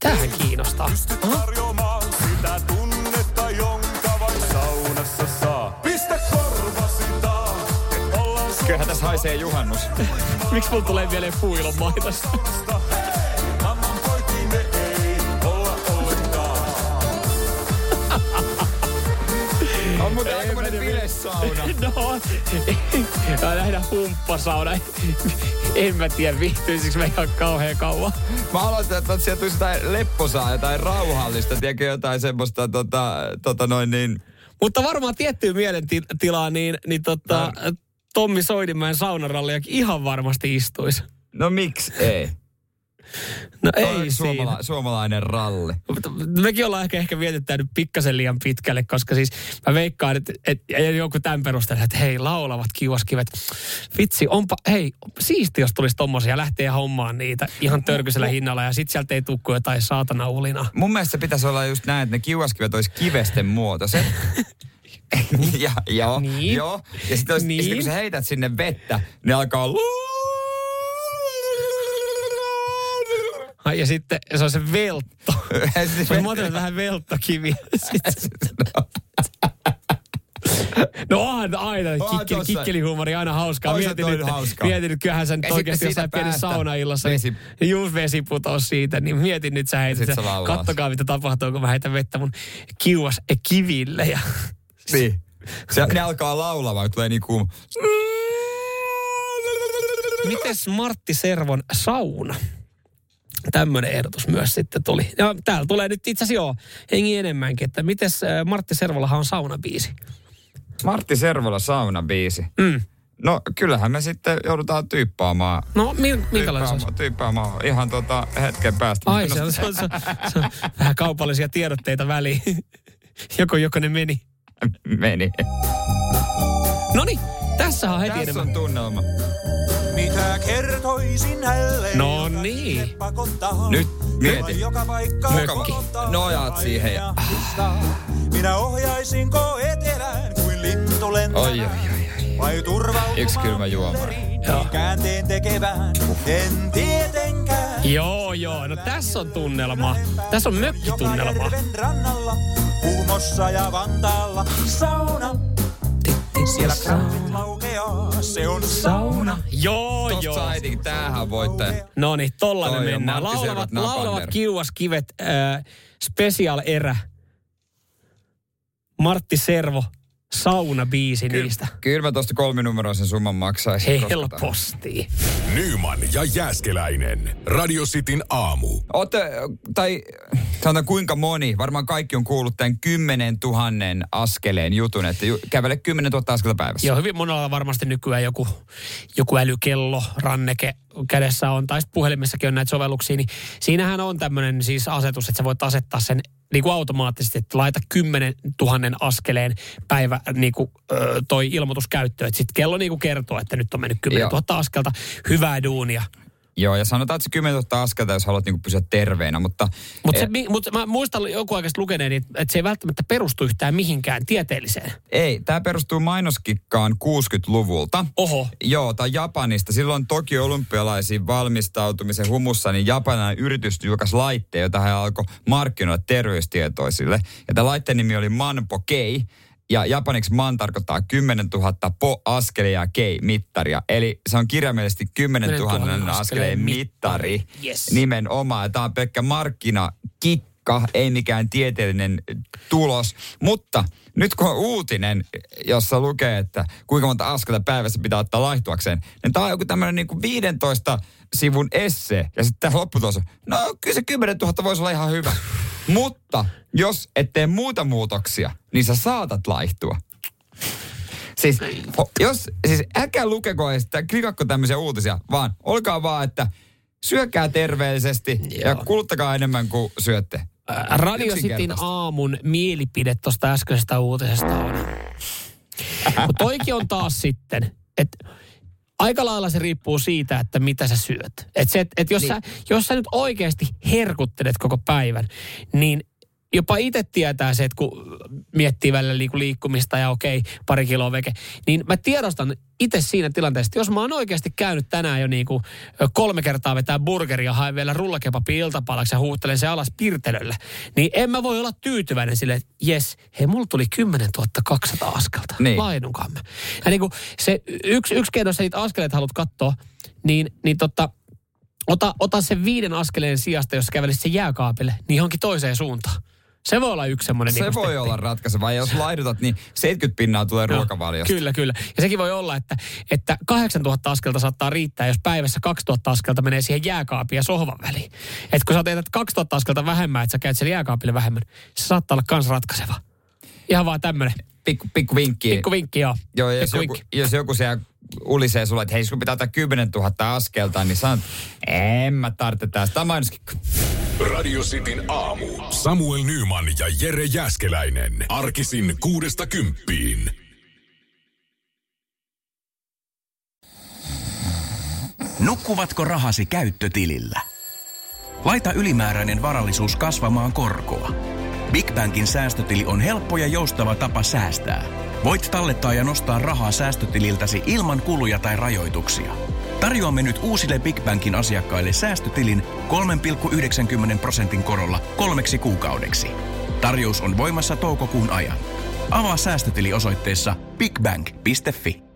Tähän kiinnostaa. Aha. tarjoamaan sitä tunnetta, jonka vain saunassa saa. Pistä korvasi taa, et ollaan Kyllähän tässä haisee juhannus. Miksi mulla tulee mieleen puilon maitosta? On muuten aikamoinen bilesauna. [laughs] No, ja humppasauna. En mä tiedä, viihtyisikö me ihan kauhean kauan. Mä aloitin, että sieltä tulisi jotain lepposaa, jotain rauhallista, tiedätkö jotain semmoista tota, tota noin niin... Mutta varmaan tiettyyn mielentilaa, niin, niin tota, Tommi Soidinmäen saunaralliakin ihan varmasti istuisi. No miksi ei? No ei Suomala- suomalainen ralli. Mekin ollaan ehkä, ehkä vietettänyt pikkasen liian pitkälle, koska siis mä veikkaan, että, että ja joku tämän perusteella, että hei, laulavat kiuaskivet. Vitsi, onpa, hei, siisti, jos tulisi tommosia, lähtee hommaan niitä ihan törkyisellä hinnalla ja sit sieltä ei tukku jotain saatana ulinaa. Mun mielestä se pitäisi olla just näin, että ne kiuaskivet olisi kivesten muotoiset. [laughs] ja, joo, Niin. joo. Ja sitten niin. Niin. sit kun sä heität sinne vettä, ne alkaa... Ai, Ja sitten se on se veltto. [laughs] Mä ajattelin vähän velttokiviä. [laughs] No onhan aina, kikkeli, kikkelihuumori aina hauskaa. Mietin, nyt, hauskaa. mietin nyt, kyllähän sä nyt oikeasti jossain pieni päästä saunaillassa, vesi- niin juuri vesi putosi siitä, niin mietin nyt sä heität, Sit sä, kattokaa mitä tapahtuu, kun mä heitän vettä mun kiuas kiville. Ja, Niin. Se, ne alkaa laulamaan, tulee niinku... mites Martti Servon sauna? Tämmöinen ehdotus myös sitten tuli. Ja täällä tulee nyt itse asiassa joo, hengi enemmänkin, että mites Martti Servolahan on saunabiisi. Martti Servola saunabiisi. Mm. No kyllähän me sitten joudutaan tyyppaamaan. No mi- minkälainen se? Tyyppaamaan, tyyppaamaan ihan tota hetken päästä. Ai, se on, se, on, se, on, se on vähän kaupallisia tiedotteita väliin. [laughs] joko, joko ne meni. Meni. No niin, tässä on heti Tässä enemmän. on tunnelma. Mitä kertoisin hänelle? No niin. Nyt mieti. Joka paikka Mökki. Nojaat siihen ja- Minä ohjaisinko etelään kuin lintu lentää? Oi, oi, oi. Vai Yksi kylmä juoma. Joo. käänteen tekevään? En tietenkään. Joo, joo. No tässä on tunnelma. Tässä on mökkitunnelma. Joka rannalla, Kuumossa ja Vantaalla, sauna. Siellä kraavit laukeaa, se on sauna. Joo, Tosta joo. saa äitikin, tämähän on voittaja. No niin, tollanen Toi mennään. Martti Laulavat, Servat laulavat Napander. kiuaskivet, äh, special erä. Martti Servo, saunabiisi niistä. Kyllä mä tosta kolminumeroisen summan maksaisin. Helposti. Nyman ja Jääskeläinen. Radio Cityn aamu. Ootte, tai sanotaan kuinka moni, varmaan kaikki on kuullut tämän 10 000 askeleen jutun, että ju- kävele 10 000 askelta päivässä. Joo, hyvin monella on varmasti nykyään joku, joku älykello, ranneke kädessä on, tai puhelimessakin on näitä sovelluksia, niin siinähän on tämmöinen siis asetus, että sä voit asettaa sen niin kuin automaattisesti, että laita 10 000 askeleen päivä niin kuin, ö, toi ilmoitus käyttöön. Sitten kello niin kuin kertoo, että nyt on mennyt 10 000 askelta, hyvää duunia. Joo, ja sanotaan, että se 10 000 askelta, jos haluat niinku pysyä terveenä, mutta... Mutta eh, mut mä muistan joku aikaisesti lukeneeni, että se ei välttämättä perustu yhtään mihinkään tieteelliseen. Ei, tämä perustuu mainoskikkaan 60-luvulta. Oho. Joo, tai Japanista. Silloin toki olympialaisiin valmistautumisen humussa, niin japanilainen yritys julkaisi laitteen, jota hän alkoi markkinoida terveystietoisille. Ja tämä laitteen nimi oli Manpo Kei. Ja japaniksi man tarkoittaa 10 000 po askelia kei mittaria. Eli se on kirjaimellisesti 10 000 askeleen askeleen mittari mittari. Yes. nimenomaan. Tämä on pelkkä markkinakikka, ei mikään tieteellinen tulos. Mutta nyt kun on uutinen, jossa lukee, että kuinka monta askelta päivässä pitää ottaa laihtuakseen, niin tämä on joku tämmöinen niin kuin 15 sivun esse. Ja sitten tämä lopputulos on, no kyllä se 10 000 voisi olla ihan hyvä. Mutta jos et tee muuta muutoksia, niin sä saatat laihtua. Siis, jos, siis älkää lukeko edes, klikakko tämmöisiä uutisia, vaan olkaa vaan, että syökää terveellisesti ja Joo. kuluttakaa enemmän kuin syötte. Radio Cityn aamun mielipide tuosta äskeisestä uutisesta on. Mutta toikin on taas sitten, että aika lailla se riippuu siitä, että mitä sä syöt. Että et, et jos, niin. sä, jos sä nyt oikeasti herkuttelet koko päivän, niin jopa itse tietää se, että kun miettii välillä liiku- liikkumista ja okei, pari kiloa veke, niin mä tiedostan itse siinä tilanteessa, että jos mä oon oikeasti käynyt tänään jo niin kuin kolme kertaa vetää burgeria ja haen vielä rullakepapi iltapalaksi ja huuhtelen se alas pirtelöllä, niin en mä voi olla tyytyväinen sille, että jes, hei, mulla tuli 10 200 askelta. Niin. Lainukamme. Ja niin kuin se yksi, yksi keino, jos sä niitä askeleita haluat katsoa, niin, niin tota, ota, ota sen viiden askeleen sijasta, jos kävelisit sen jääkaapille, niin johonkin toiseen suuntaan. Se voi olla yksi semmoinen. Se niin voi olla ratkaiseva. Ja jos laihdutat, niin 70 pinnaa tulee Joo, ruokavaliosta. Kyllä, kyllä. Ja sekin voi olla, että, että 8000 askelta saattaa riittää, jos päivässä 2000 askelta menee siihen jääkaapin ja sohvan väliin. Että kun sä teet 2000 askelta vähemmän, että sä käyt siellä jääkaapille vähemmän, se saattaa olla kans ratkaiseva. Ihan vaan tämmönen. Pikku, pikku vinkki. Pikku vinkki, joo. Joo, jos Pikku joku, vinkki. jos joku siellä ulisee sulle, että hei, sun pitää ottaa 10 000 askelta, niin sanot, en mä tarvitse tästä. Tämä on mainoskikko. Radio Cityn aamu. Samuel Nyman ja Jere Jäskeläinen. Arkisin kuudesta kymppiin. Nukkuvatko rahasi käyttötilillä? Laita ylimääräinen varallisuus kasvamaan korkoa. Big Bankin säästötili on helppo ja joustava tapa säästää. Voit tallettaa ja nostaa rahaa säästötililtäsi ilman kuluja tai rajoituksia. Tarjoamme nyt uusille Big Bankin asiakkaille säästötilin 3,90 prosentin korolla kolmeksi kuukaudeksi. Tarjous on voimassa toukokuun ajan. Avaa säästötili osoitteessa bigbank.fi.